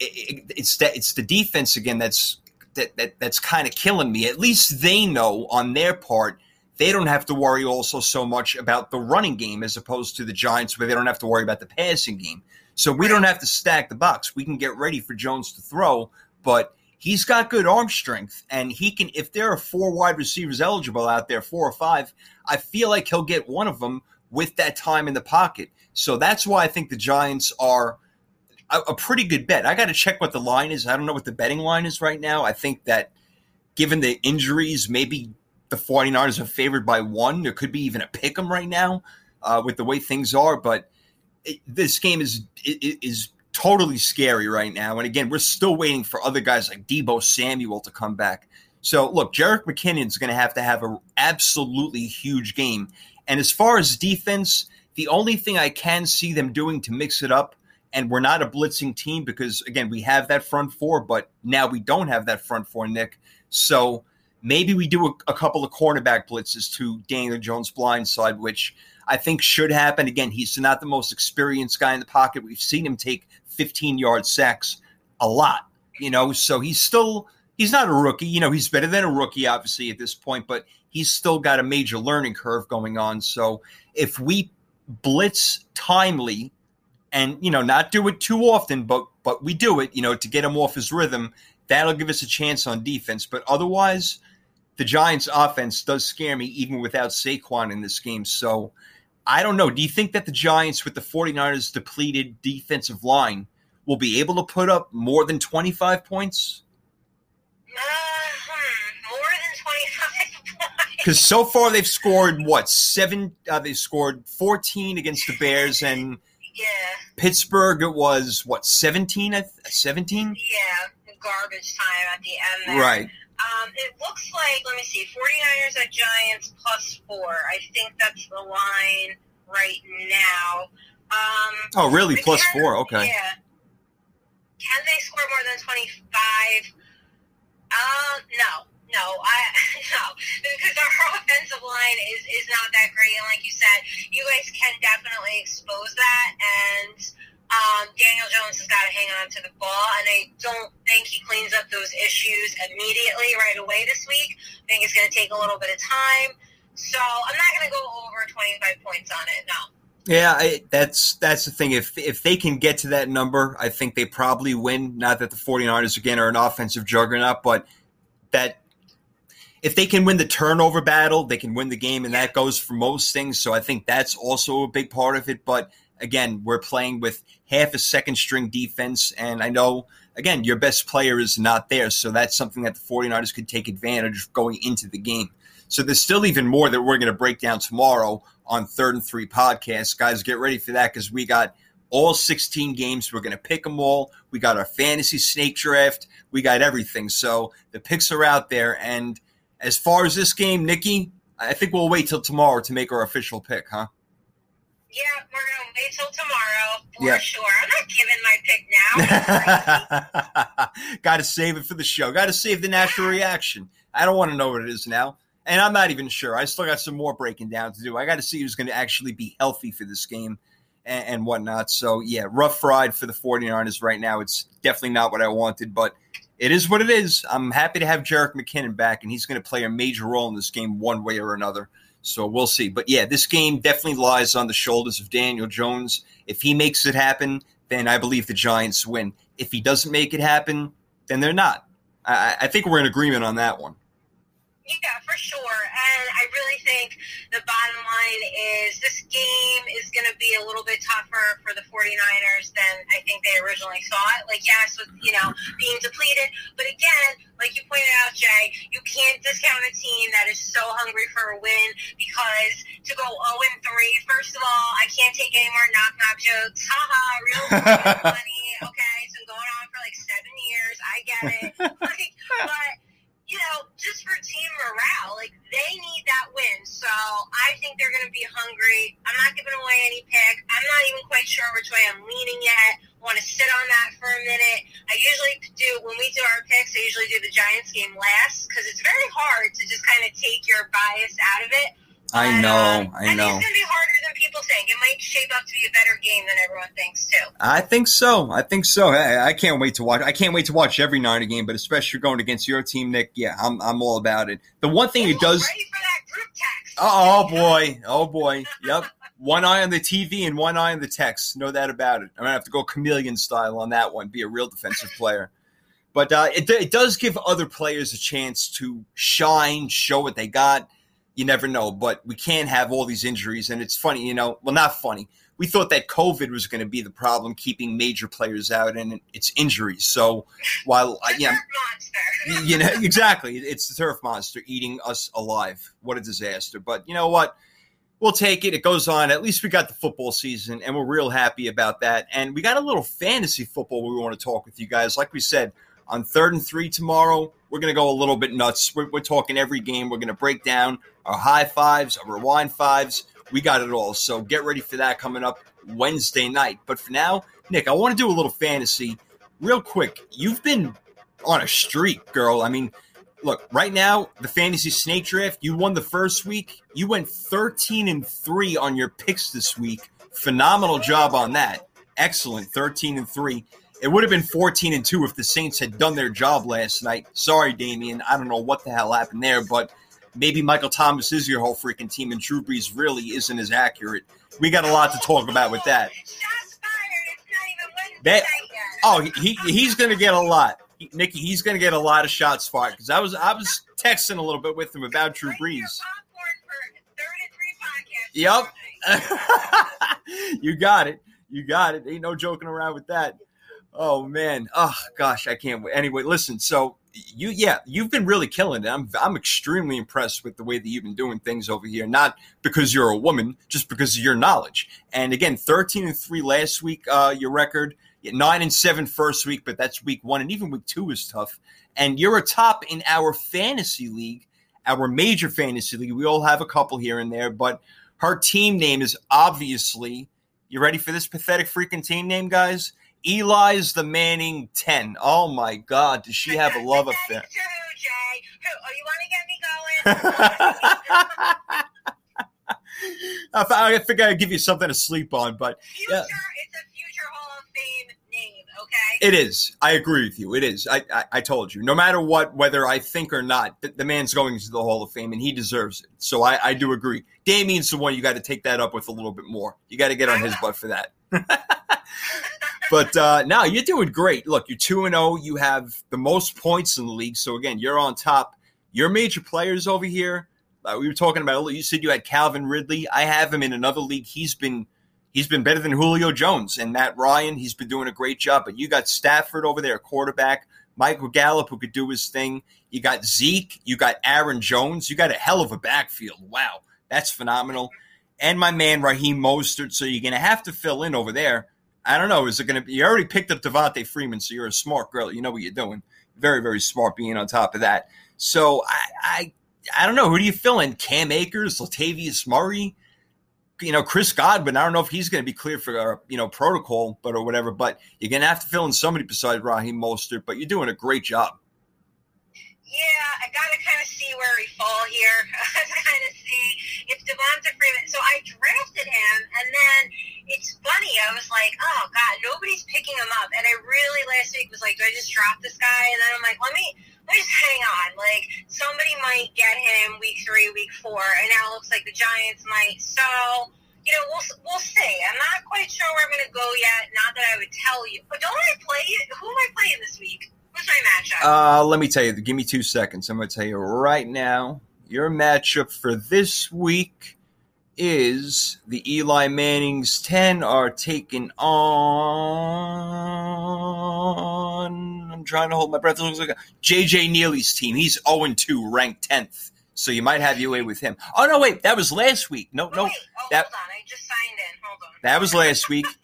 it, it, it's that it's the defense again that's that, that that's kind of killing me. At least they know on their part they don't have to worry also so much about the running game as opposed to the Giants where they don't have to worry about the passing game. So we don't have to stack the box. We can get ready for Jones to throw, but he's got good arm strength and he can if there are four wide receivers eligible out there, four or five, I feel like he'll get one of them with that time in the pocket. So that's why I think the Giants are a, a pretty good bet. I got to check what the line is. I don't know what the betting line is right now. I think that given the injuries, maybe the 49ers are favored by one. There could be even a pick 'em right now uh, with the way things are. But it, this game is is totally scary right now. And again, we're still waiting for other guys like Deebo Samuel to come back. So look, Jerick McKinnon's going to have to have an absolutely huge game. And as far as defense, the only thing I can see them doing to mix it up, and we're not a blitzing team because again we have that front four, but now we don't have that front four, Nick. So maybe we do a, a couple of cornerback blitzes to Daniel Jones' blind side, which I think should happen. Again, he's not the most experienced guy in the pocket. We've seen him take 15 yard sacks a lot, you know, so he's still he's not a rookie. You know, he's better than a rookie, obviously, at this point, but he's still got a major learning curve going on. So if we blitz timely and you know not do it too often, but but we do it, you know, to get him off his rhythm, that'll give us a chance on defense. But otherwise, the Giants' offense does scare me even without Saquon in this game. So I don't know. Do you think that the Giants, with the 49ers' depleted defensive line, will be able to put up more than 25 points? Uh, hmm, more than 25 points. Because so far they've scored what seven? Uh, they scored 14 against the Bears and Yeah, Pittsburgh. It was what 17? 17? yeah, garbage time at the end there. Right. Um, it looks like, let me see, 49ers at Giants plus four. I think that's the line right now. Um, Oh, really? Plus can- four? Okay. Yeah. Can they score more than 25? Um, no. No, I no, because our offensive line is is not that great, and like you said, you guys can definitely expose that. And um, Daniel Jones has got to hang on to the ball, and I don't think he cleans up those issues immediately right away this week. I think it's going to take a little bit of time. So I'm not going to go over 25 points on it. No. Yeah, I, that's that's the thing. If if they can get to that number, I think they probably win. Not that the 49ers again are an offensive juggernaut, but that if they can win the turnover battle, they can win the game, and that goes for most things. So I think that's also a big part of it. But again, we're playing with half a second string defense, and I know again your best player is not there, so that's something that the 49ers could take advantage of going into the game. So there's still even more that we're going to break down tomorrow on Third and Three podcast. Guys, get ready for that because we got all 16 games. We're going to pick them all. We got our fantasy snake draft. We got everything. So the picks are out there. And as far as this game, Nikki, I think we'll wait till tomorrow to make our official pick, huh? Yeah, we're going to wait till tomorrow for Yeah. sure. I'm not giving my pick now. got to save it for the show. Got to save the natural reaction. I don't want to know what it is now. And I'm not even sure. I still got some more breaking down to do. I got to see who's going to actually be healthy for this game and, and whatnot. So, yeah, rough ride for the 49ers right now. It's definitely not what I wanted, but it is what it is. I'm happy to have Jerick McKinnon back, and he's going to play a major role in this game one way or another. So we'll see. But yeah, this game definitely lies on the shoulders of Daniel Jones. If he makes it happen, then I believe the Giants win. If he doesn't make it happen, then they're not. I, I think we're in agreement on that one. Yeah, for sure. And I really think the bottom line is this game is going to be a little bit tougher for the 49ers than I think they originally thought. Like, yes, with, you know, being depleted. But again, like you pointed out, Jay, you can't discount a team that is so hungry for a win because to go 0 and 3, first of all, I can't take any more knock knock jokes. Haha, real funny. Okay, it's been going on for like seven years. I get it. Like, but you know, just for team morale, like they need that win. So I think they're going to be hungry. I'm not giving away any pick. I'm not even quite sure which way I'm leaning yet. Want to sit on that for a minute. I usually do when we do our picks. I usually do the Giants game last because it's very hard to just kind of take your bias out of it. I know, um, I know. think it's going to be harder people think. It might shape up to be a better game than everyone thinks too. I think so. I think so. Hey, I can't wait to watch. I can't wait to watch every Niner game, but especially going against your team, Nick. Yeah, I'm I'm all about it. The one thing it does. Ready for that group text? Oh, oh boy, oh boy. Yep. One eye on the TV and one eye on the text. Know that about it. I'm gonna have to go chameleon style on that one. Be a real defensive player. But uh, it it does give other players a chance to shine, show what they got. You never know, but we can't have all these injuries. And it's funny, you know. Well, not funny. We thought that COVID was going to be the problem, keeping major players out, and it's injuries. So while The yeah, you know exactly. It's the turf monster eating us alive. What a disaster. But you know what? We'll take it. It goes on. At least we got the football season and we're real happy about that. And we got a little fantasy football we want to talk with you guys. Like we said on third and three tomorrow we're going to go a little bit nuts. We're, we're talking every game. We're going to break down our high fives our rewind fives we got it all so get ready for that coming up wednesday night but for now nick i want to do a little fantasy real quick you've been on a streak, girl. I mean, look, right now, the fantasy snake draft, you won the first week. You went 13 and 3 on your picks this week. Phenomenal job on that. Excellent. 13 and 3. It would have been 14 and 2 if the Saints had done their job last night. Sorry, Damien. I don't know what the hell happened there, but maybe Michael Thomas is your whole freaking team and Drew Brees really isn't as accurate. We got a lot to talk about with that. Shots fired. It's not even That- Wednesday night yet. Oh, he he's going to get a lot. Nikki, he's going to get a lot of shots fired because I was I was texting a little bit with him about Drew Brees. for third and. Yep. you got it. You got it. Ain't no joking around with that. Oh man. Oh gosh, I can't wait. Anyway, listen. So you, yeah, you've been really killing it. I'm, I'm extremely impressed with the way that you've been doing things over here. Not because you're a woman, just because of your knowledge. And again, 13 and three last week. Uh, your record nine and seven first week, but that's week one, and even week two is tough. And you're a top in our fantasy league, our major fantasy league. We all have a couple here and there, but her team name is obviously. You ready for this pathetic freaking team name, guys? Eli's the Manning 10. Oh my God, does she have a love affair? Who, Jay? Who? Oh, you want to get me going? I figured I'd give you something to sleep on, but Future, Yeah. it's a future Hall of Fame name, okay? it is. I agree with you. It is. I, I, I told you. No matter what, whether I think or not, the, the man's going to the Hall of Fame and he deserves it. So I, I do agree. Damien's the one you got to take that up with a little bit more. You got to get on his butt for that. but uh, no, you're doing great. Look, you're 2 and 0. You have the most points in the league. So again, you're on top. Your major players over here, uh, we were talking about, you said you had Calvin Ridley. I have him in another league. He's been he's been better than Julio Jones and Matt Ryan. He's been doing a great job. But you got Stafford over there, quarterback, Michael Gallup, who could do his thing. You got Zeke, you got Aaron Jones, you got a hell of a backfield. Wow, that's phenomenal. And my man Raheem Mostert. So you're gonna have to fill in over there. I don't know. Is it gonna be you already picked up Devonta Freeman, so you're a smart girl. You know what you're doing. Very, very smart being on top of that. So I I I don't know. Who do you fill in? Cam Akers, Latavius Murray? you know, Chris Godwin, I don't know if he's going to be clear for, uh, you know, protocol, but or whatever, but you're going to have to fill in somebody besides Raheem Mostert, but you're doing a great job. Yeah, I gotta kind of see where we fall here. I gotta kind of see if Devonta Freeman. So I drafted him, and then it's funny. I was like, oh god, nobody's picking him up, and I really last week was like, do I just drop this guy? And then I'm like, let me let me just hang on. Like somebody might get him week three, week four. and now it looks like the Giants might. So, you know, we'll we'll see. I'm not quite sure where I'm going to go yet. Not that I would tell you, but don't I play? Who am I playing this week? Who's my matchup? Uh, let me tell you. Give me two seconds. I'm going to tell you right now. Your matchup for this week is the Eli Manning's 10 are taking on. I'm trying to hold my breath. It looks like JJ Neely's team. He's 0 2, ranked 10th. So you might have your way with him. Oh, no, wait. That was last week. No, oh, no. wait. Oh, that- hold on. I just signed in. Hold on. That was last week.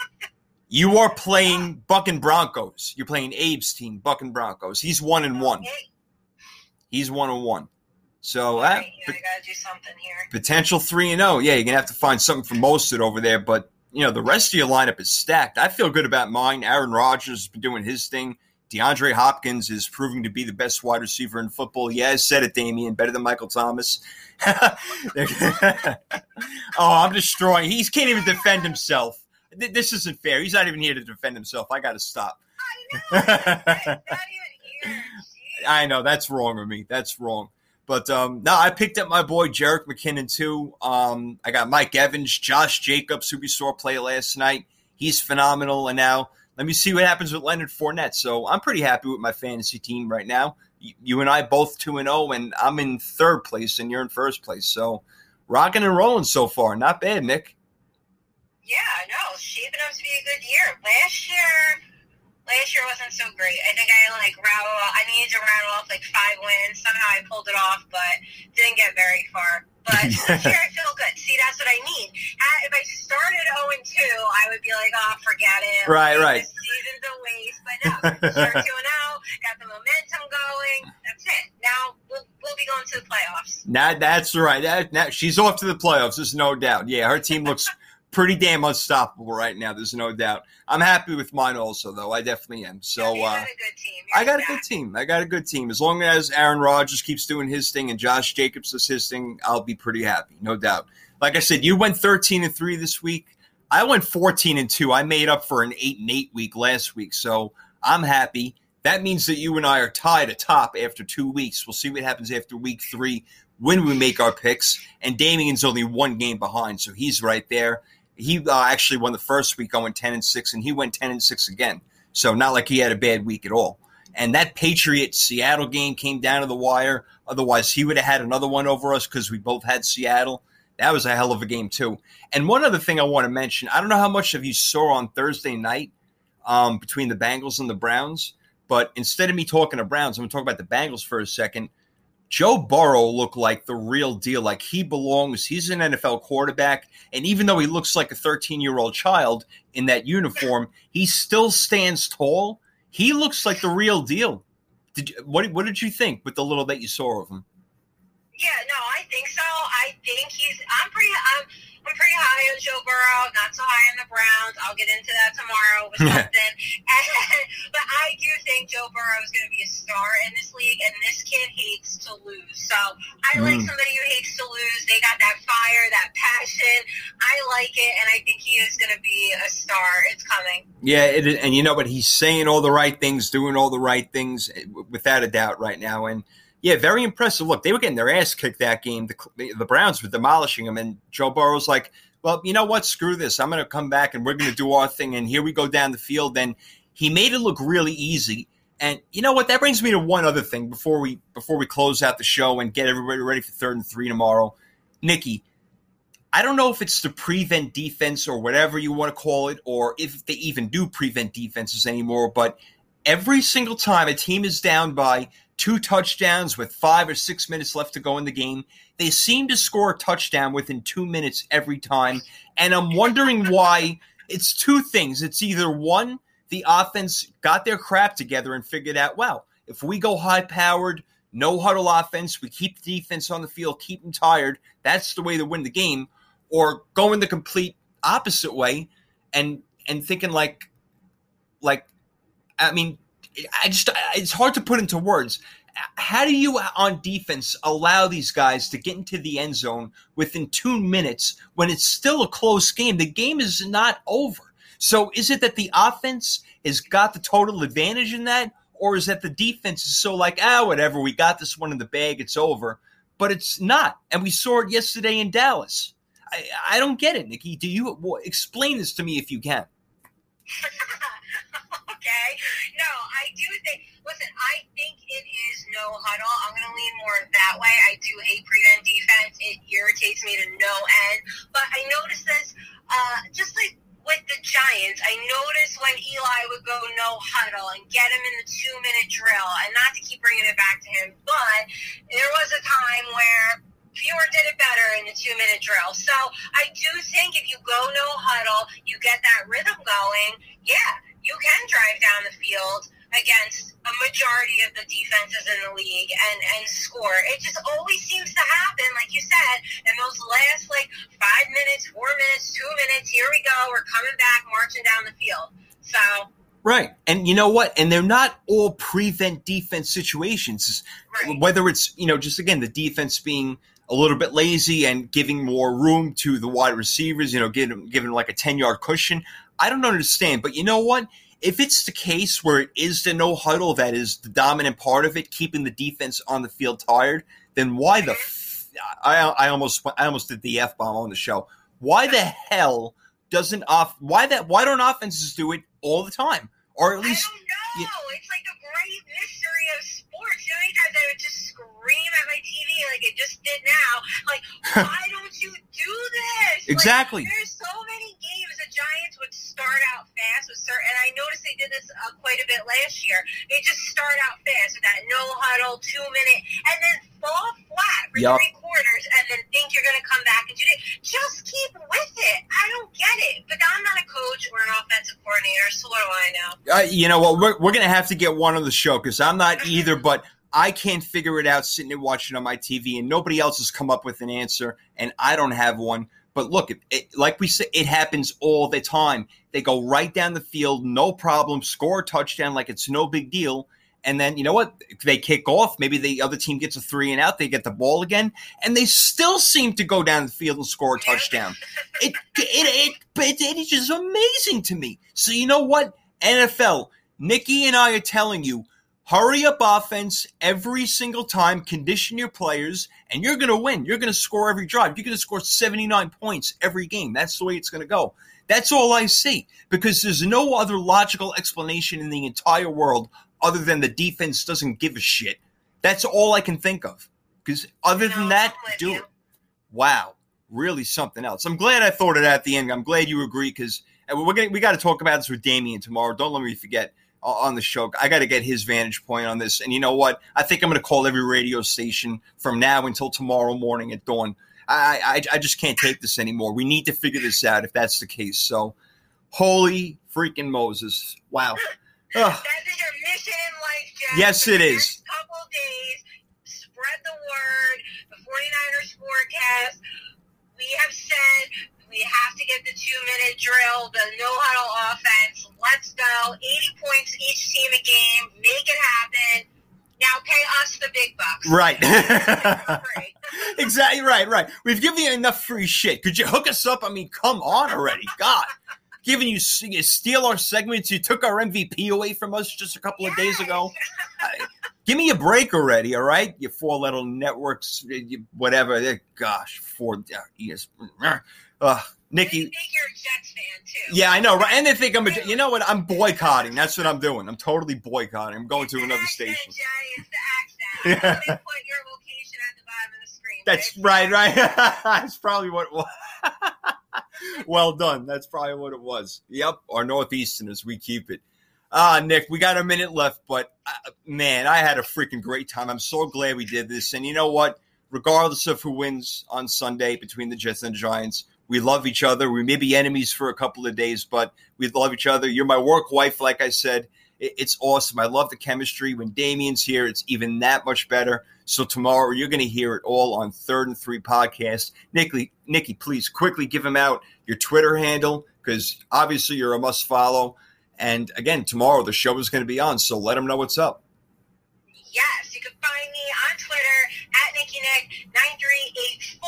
You are playing Buck and Broncos. You're playing Abe's team, Buck and Broncos. He's 1 and 1. He's 1 and 1. So, All right, yeah, I gotta do something here. potential three and zero. Yeah, you're gonna have to find something for most of it over there. But you know, the rest of your lineup is stacked. I feel good about mine. Aaron Rodgers has been doing his thing. DeAndre Hopkins is proving to be the best wide receiver in football. Yeah, I said it, Damien. Better than Michael Thomas. oh, I'm destroying. He can't even defend himself. This isn't fair. He's not even here to defend himself. I got to stop. I know. Not even here. Jeez. I know that's wrong of me. That's wrong. But um, no, I picked up my boy Jerick McKinnon too. Um, I got Mike Evans, Josh Jacobs, who we saw play last night. He's phenomenal. And now let me see what happens with Leonard Fournette. So I'm pretty happy with my fantasy team right now. You, and I both two and zero, and I'm in third place, and you're in first place. So rocking and rolling so far. Not bad, Nick. Yeah, no, shaping up to be a good year. Last year, last year wasn't so great. I think I like rattle. I needed to rattle off like five wins. Somehow I pulled it off, but didn't get very far. But this year I feel good. See, that's what I need. If I started zero and two, I would be like, oh, forget it. Right, Like, right. This season's a waste. But no, start two and zero. Got the momentum going. That's it. Now we'll, we'll be going to the playoffs. Now that's right. That, now she's off to the playoffs. There's no doubt. Yeah, her team looks pretty damn unstoppable right now. There's no doubt. I'm happy with mine also, though. I definitely am. So you uh, got a good team. You're I got a good team. I got a good team. As long as Aaron Rodgers keeps doing his thing and Josh Jacobs does his thing, I'll be pretty happy, no doubt. Like I said, you went 13 and three this week. I went 14 and two. I made up for an eight and eight week last week, so I'm happy. That means that you and I are tied atop after two weeks. We'll see what happens after week three when we make our picks. And Damien's only one game behind, so he's right there. He uh, actually won the first week, going 10 and six, and he went 10 and six again. So not like he had a bad week at all. And that Patriot Seattle game came down to the wire. Otherwise, he would have had another one over us because we both had Seattle. That was a hell of a game too. And one other thing I want to mention: I don't know how much of you saw on Thursday night um, between the Bengals and the Browns, but instead of me talking to Browns, I'm going to talk about the Bengals for a second. Joe Burrow looked like the real deal, like he belongs. He's an NFL quarterback, and even though he looks like a 13 year old child in that uniform, he still stands tall. He looks like the real deal. Did you, what? What did you think with the little that you saw of him? Yeah, no, I think so. I think he's. I'm pretty. I'm. I'm pretty high on Joe Burrow. Not so high on the Browns. I'll get into that tomorrow with something. And, I do think Joe Burrow is going to be a star in this league, and this kid hates to lose. So I like Mm. somebody who hates to lose. They got that fire, that passion. I like it, and I think he is going to be a star. It's coming. Yeah, it, and you know what? He's saying all the right things, doing all the right things, eh, without a doubt, right now. And yeah, very impressive. Look, they were getting their ass kicked that game. The, the Browns were demolishing them, and Joe Burrow's like, "Well, you know what? Screw this. I'm going to come back, and we're going to do our thing." And here we go down the field, and he made it look really easy. And you know what? That brings me to one other thing before we before we close out the show and get everybody ready for third and three tomorrow. Nikki, I don't know if it's the prevent defense or whatever you want to call it, or if they even do prevent defenses anymore. But every single time a team is down by two touchdowns with five or six minutes left to go in the game, they seem to score a touchdown within two minutes every time. And I'm wondering why. It's two things. It's either one, the offense got their crap together and figured out, well, if we go high powered, no huddle offense, we keep the defense on the field, keep them tired, that's the way to win the game or going the complete opposite way and and thinking like like i mean i just it's hard to put into words. How do you on defense allow these guys to get into the end zone within two minutes when it's still a close game? The game is not over so is it that the offense has got the total advantage in that or is that the defense is so like ah whatever we got this one in the bag it's over but it's not. And we saw it yesterday in Dallas. I, I don't get it, Nikki. Do you well, explain this to me if you can? okay. No, I do think. Listen, I think it is no huddle. I'm going to lean more that way. I do hate prevent Giants, I noticed when Eli would go no huddle and get him in the two minute drill, and not to keep bringing it back to him, but there was a time where Fewer did it better in the two minute drill. So I do think if you go no huddle, you get that rhythm going. Yeah, you can drive down the field against a majority of the defenses in the league and, and score. It just always seems to happen, like you said, in those last like five minutes, four minutes, two minutes. Here we go. We're coming back, marching down the field. So Right. And you know what? And they're not all prevent defense situations. Right. Whether it's, you know, just again, the defense being a little bit lazy and giving more room to the wide receivers, you know, giving, giving like a 10 yard cushion. I don't understand. But you know what? If it's the case where it is the no huddle that is the dominant part of it, keeping the defense on the field tired, then why the f- I, I almost I almost did the f bomb on the show. Why the hell doesn't off why that why don't offenses do it all the time or at I least don't know. you- it's like the great mystery of sports. You know, I would just scream at my TV like it just did now. Like, why don't you do this? Like, Exactly. there's so many games the Giants would start out fast with certain, and I noticed they did this uh, quite a bit last year. They just start out fast with that no huddle, two minute, and then fall flat for Yup. three quarters, and then think you're going to come back and do it. Just keep with it. I don't get it. But I'm not a coach or an offensive coordinator, so what do I know? Uh, you know what? We're, we're going to have to get one on the show because I'm not either, but I can't figure it out sitting and watching on my TV, and nobody else has come up with an answer, and I don't have one. But look, it, it, like we said, it happens all the time. They go right down the field, no problem, score a touchdown like it's no big deal. And then, you know what? They kick off. Maybe the other team gets a three and out. They get the ball again, and they still seem to go down the field and score a touchdown. It, it, it, it, it is just amazing to me. So, you know what? NFL, Nikki and I are telling you, hurry up offense every single time, condition your players, and you're going to win. You're going to score every drive. You're going to score 79 points every game. That's the way it's going to go. That's all I see because there's no other logical explanation in the entire world other than the defense doesn't give a shit. That's all I can think of. Because other No, than that, do you. it. Wow, really something else. I'm glad I thought it at the end. I'm glad you agree because we're gonna, we got to talk about this with Damien tomorrow. Don't let me forget on the show. I got to get his vantage point on this. And you know what? I think I'm going to call every radio station from now until tomorrow morning at dawn. I, I I just can't take this anymore. We need to figure this out if that's the case. So, holy freaking Moses! Wow. Ugh. That is your mission in life, Jack. Yes, it is. Couple days, spread the word. The 49ers forecast. We have said we have to get the two-minute drill, the no huddle offense. Let's go. 80 points each team a game. Make it happen. Now pay us the big bucks. Right. Exactly right, right. We've given you enough free shit. Could you hook us up? I mean, come on already. God. Giving you, you steal our segments. You took our MVP away from us just a couple of days ago. I- give me a break already, all right? You four little networks, you- whatever. Gosh, four. Uh, yes. Uh, Nikki. think you're a Jets fan too. Yeah, I know, right? And they think I'm a. You know what? I'm boycotting. That's what I'm doing. I'm totally boycotting. I'm going to It's the another accent, station. Johnny. It's the accent. Yeah. Let me put your location at the bottom of the screen. That's right, right. That's probably what it was. well done. That's probably what it was. Yep, our Northeasterners, we keep it. Ah, Nick, we got a minute left, but uh, man, I had a freaking great time. I'm so glad we did this. And you know what? Regardless of who wins on Sunday between the Jets and the Giants, we love each other. We may be enemies for a couple of days, but we love each other. You're my work wife, like I said. It's awesome. I love the chemistry. When Damien's here, it's even that much better. So tomorrow you're going to hear it all on Third and Three podcast. Nikki, Nikki, please quickly give him out your Twitter handle because obviously you're a must follow. And again, tomorrow the show is going to be on, so let them know what's up. Yes, you can find me on Twitter at Nikki Nick 9384.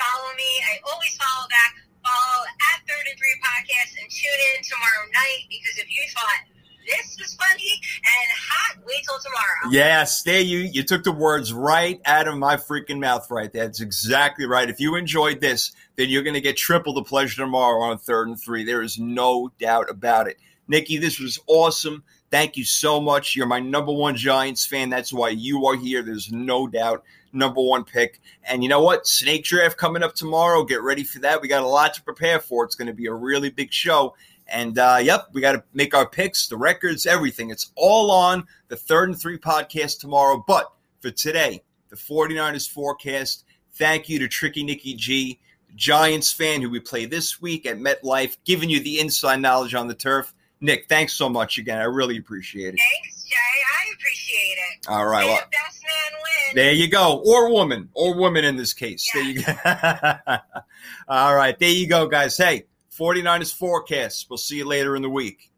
Follow me. I always follow back. Follow at Third and Three Podcast and tune in tomorrow night because if you thought this was funny and hot, wait till tomorrow. Yes, there you you took the words right out of my freaking mouth right there. That's exactly right. If you enjoyed this, then you're going to get triple the pleasure tomorrow on third and three. There is no doubt about it. Nikki, this was awesome. Thank you so much. You're my number one Giants fan. That's why you are here. There's no doubt. Number one pick. And you know what? Snake draft coming up tomorrow. Get ready for that. We got a lot to prepare for. It's going to be a really big show. And uh, yep, we got to make our picks, the records, everything. It's all on the third and three podcast tomorrow. But for today, the 49ers forecast. Thank you to Tricky Nicky G, Giants fan who we play this week at MetLife, giving you the inside knowledge on the turf. Nick, thanks so much again. I really appreciate it. Thanks, Jay. I appreciate it. All right. Well, the best man win. there you go. Or woman. Or woman in this case. There you go. All right. There you go, guys. Hey, 49ers forecast. We'll see you later in the week.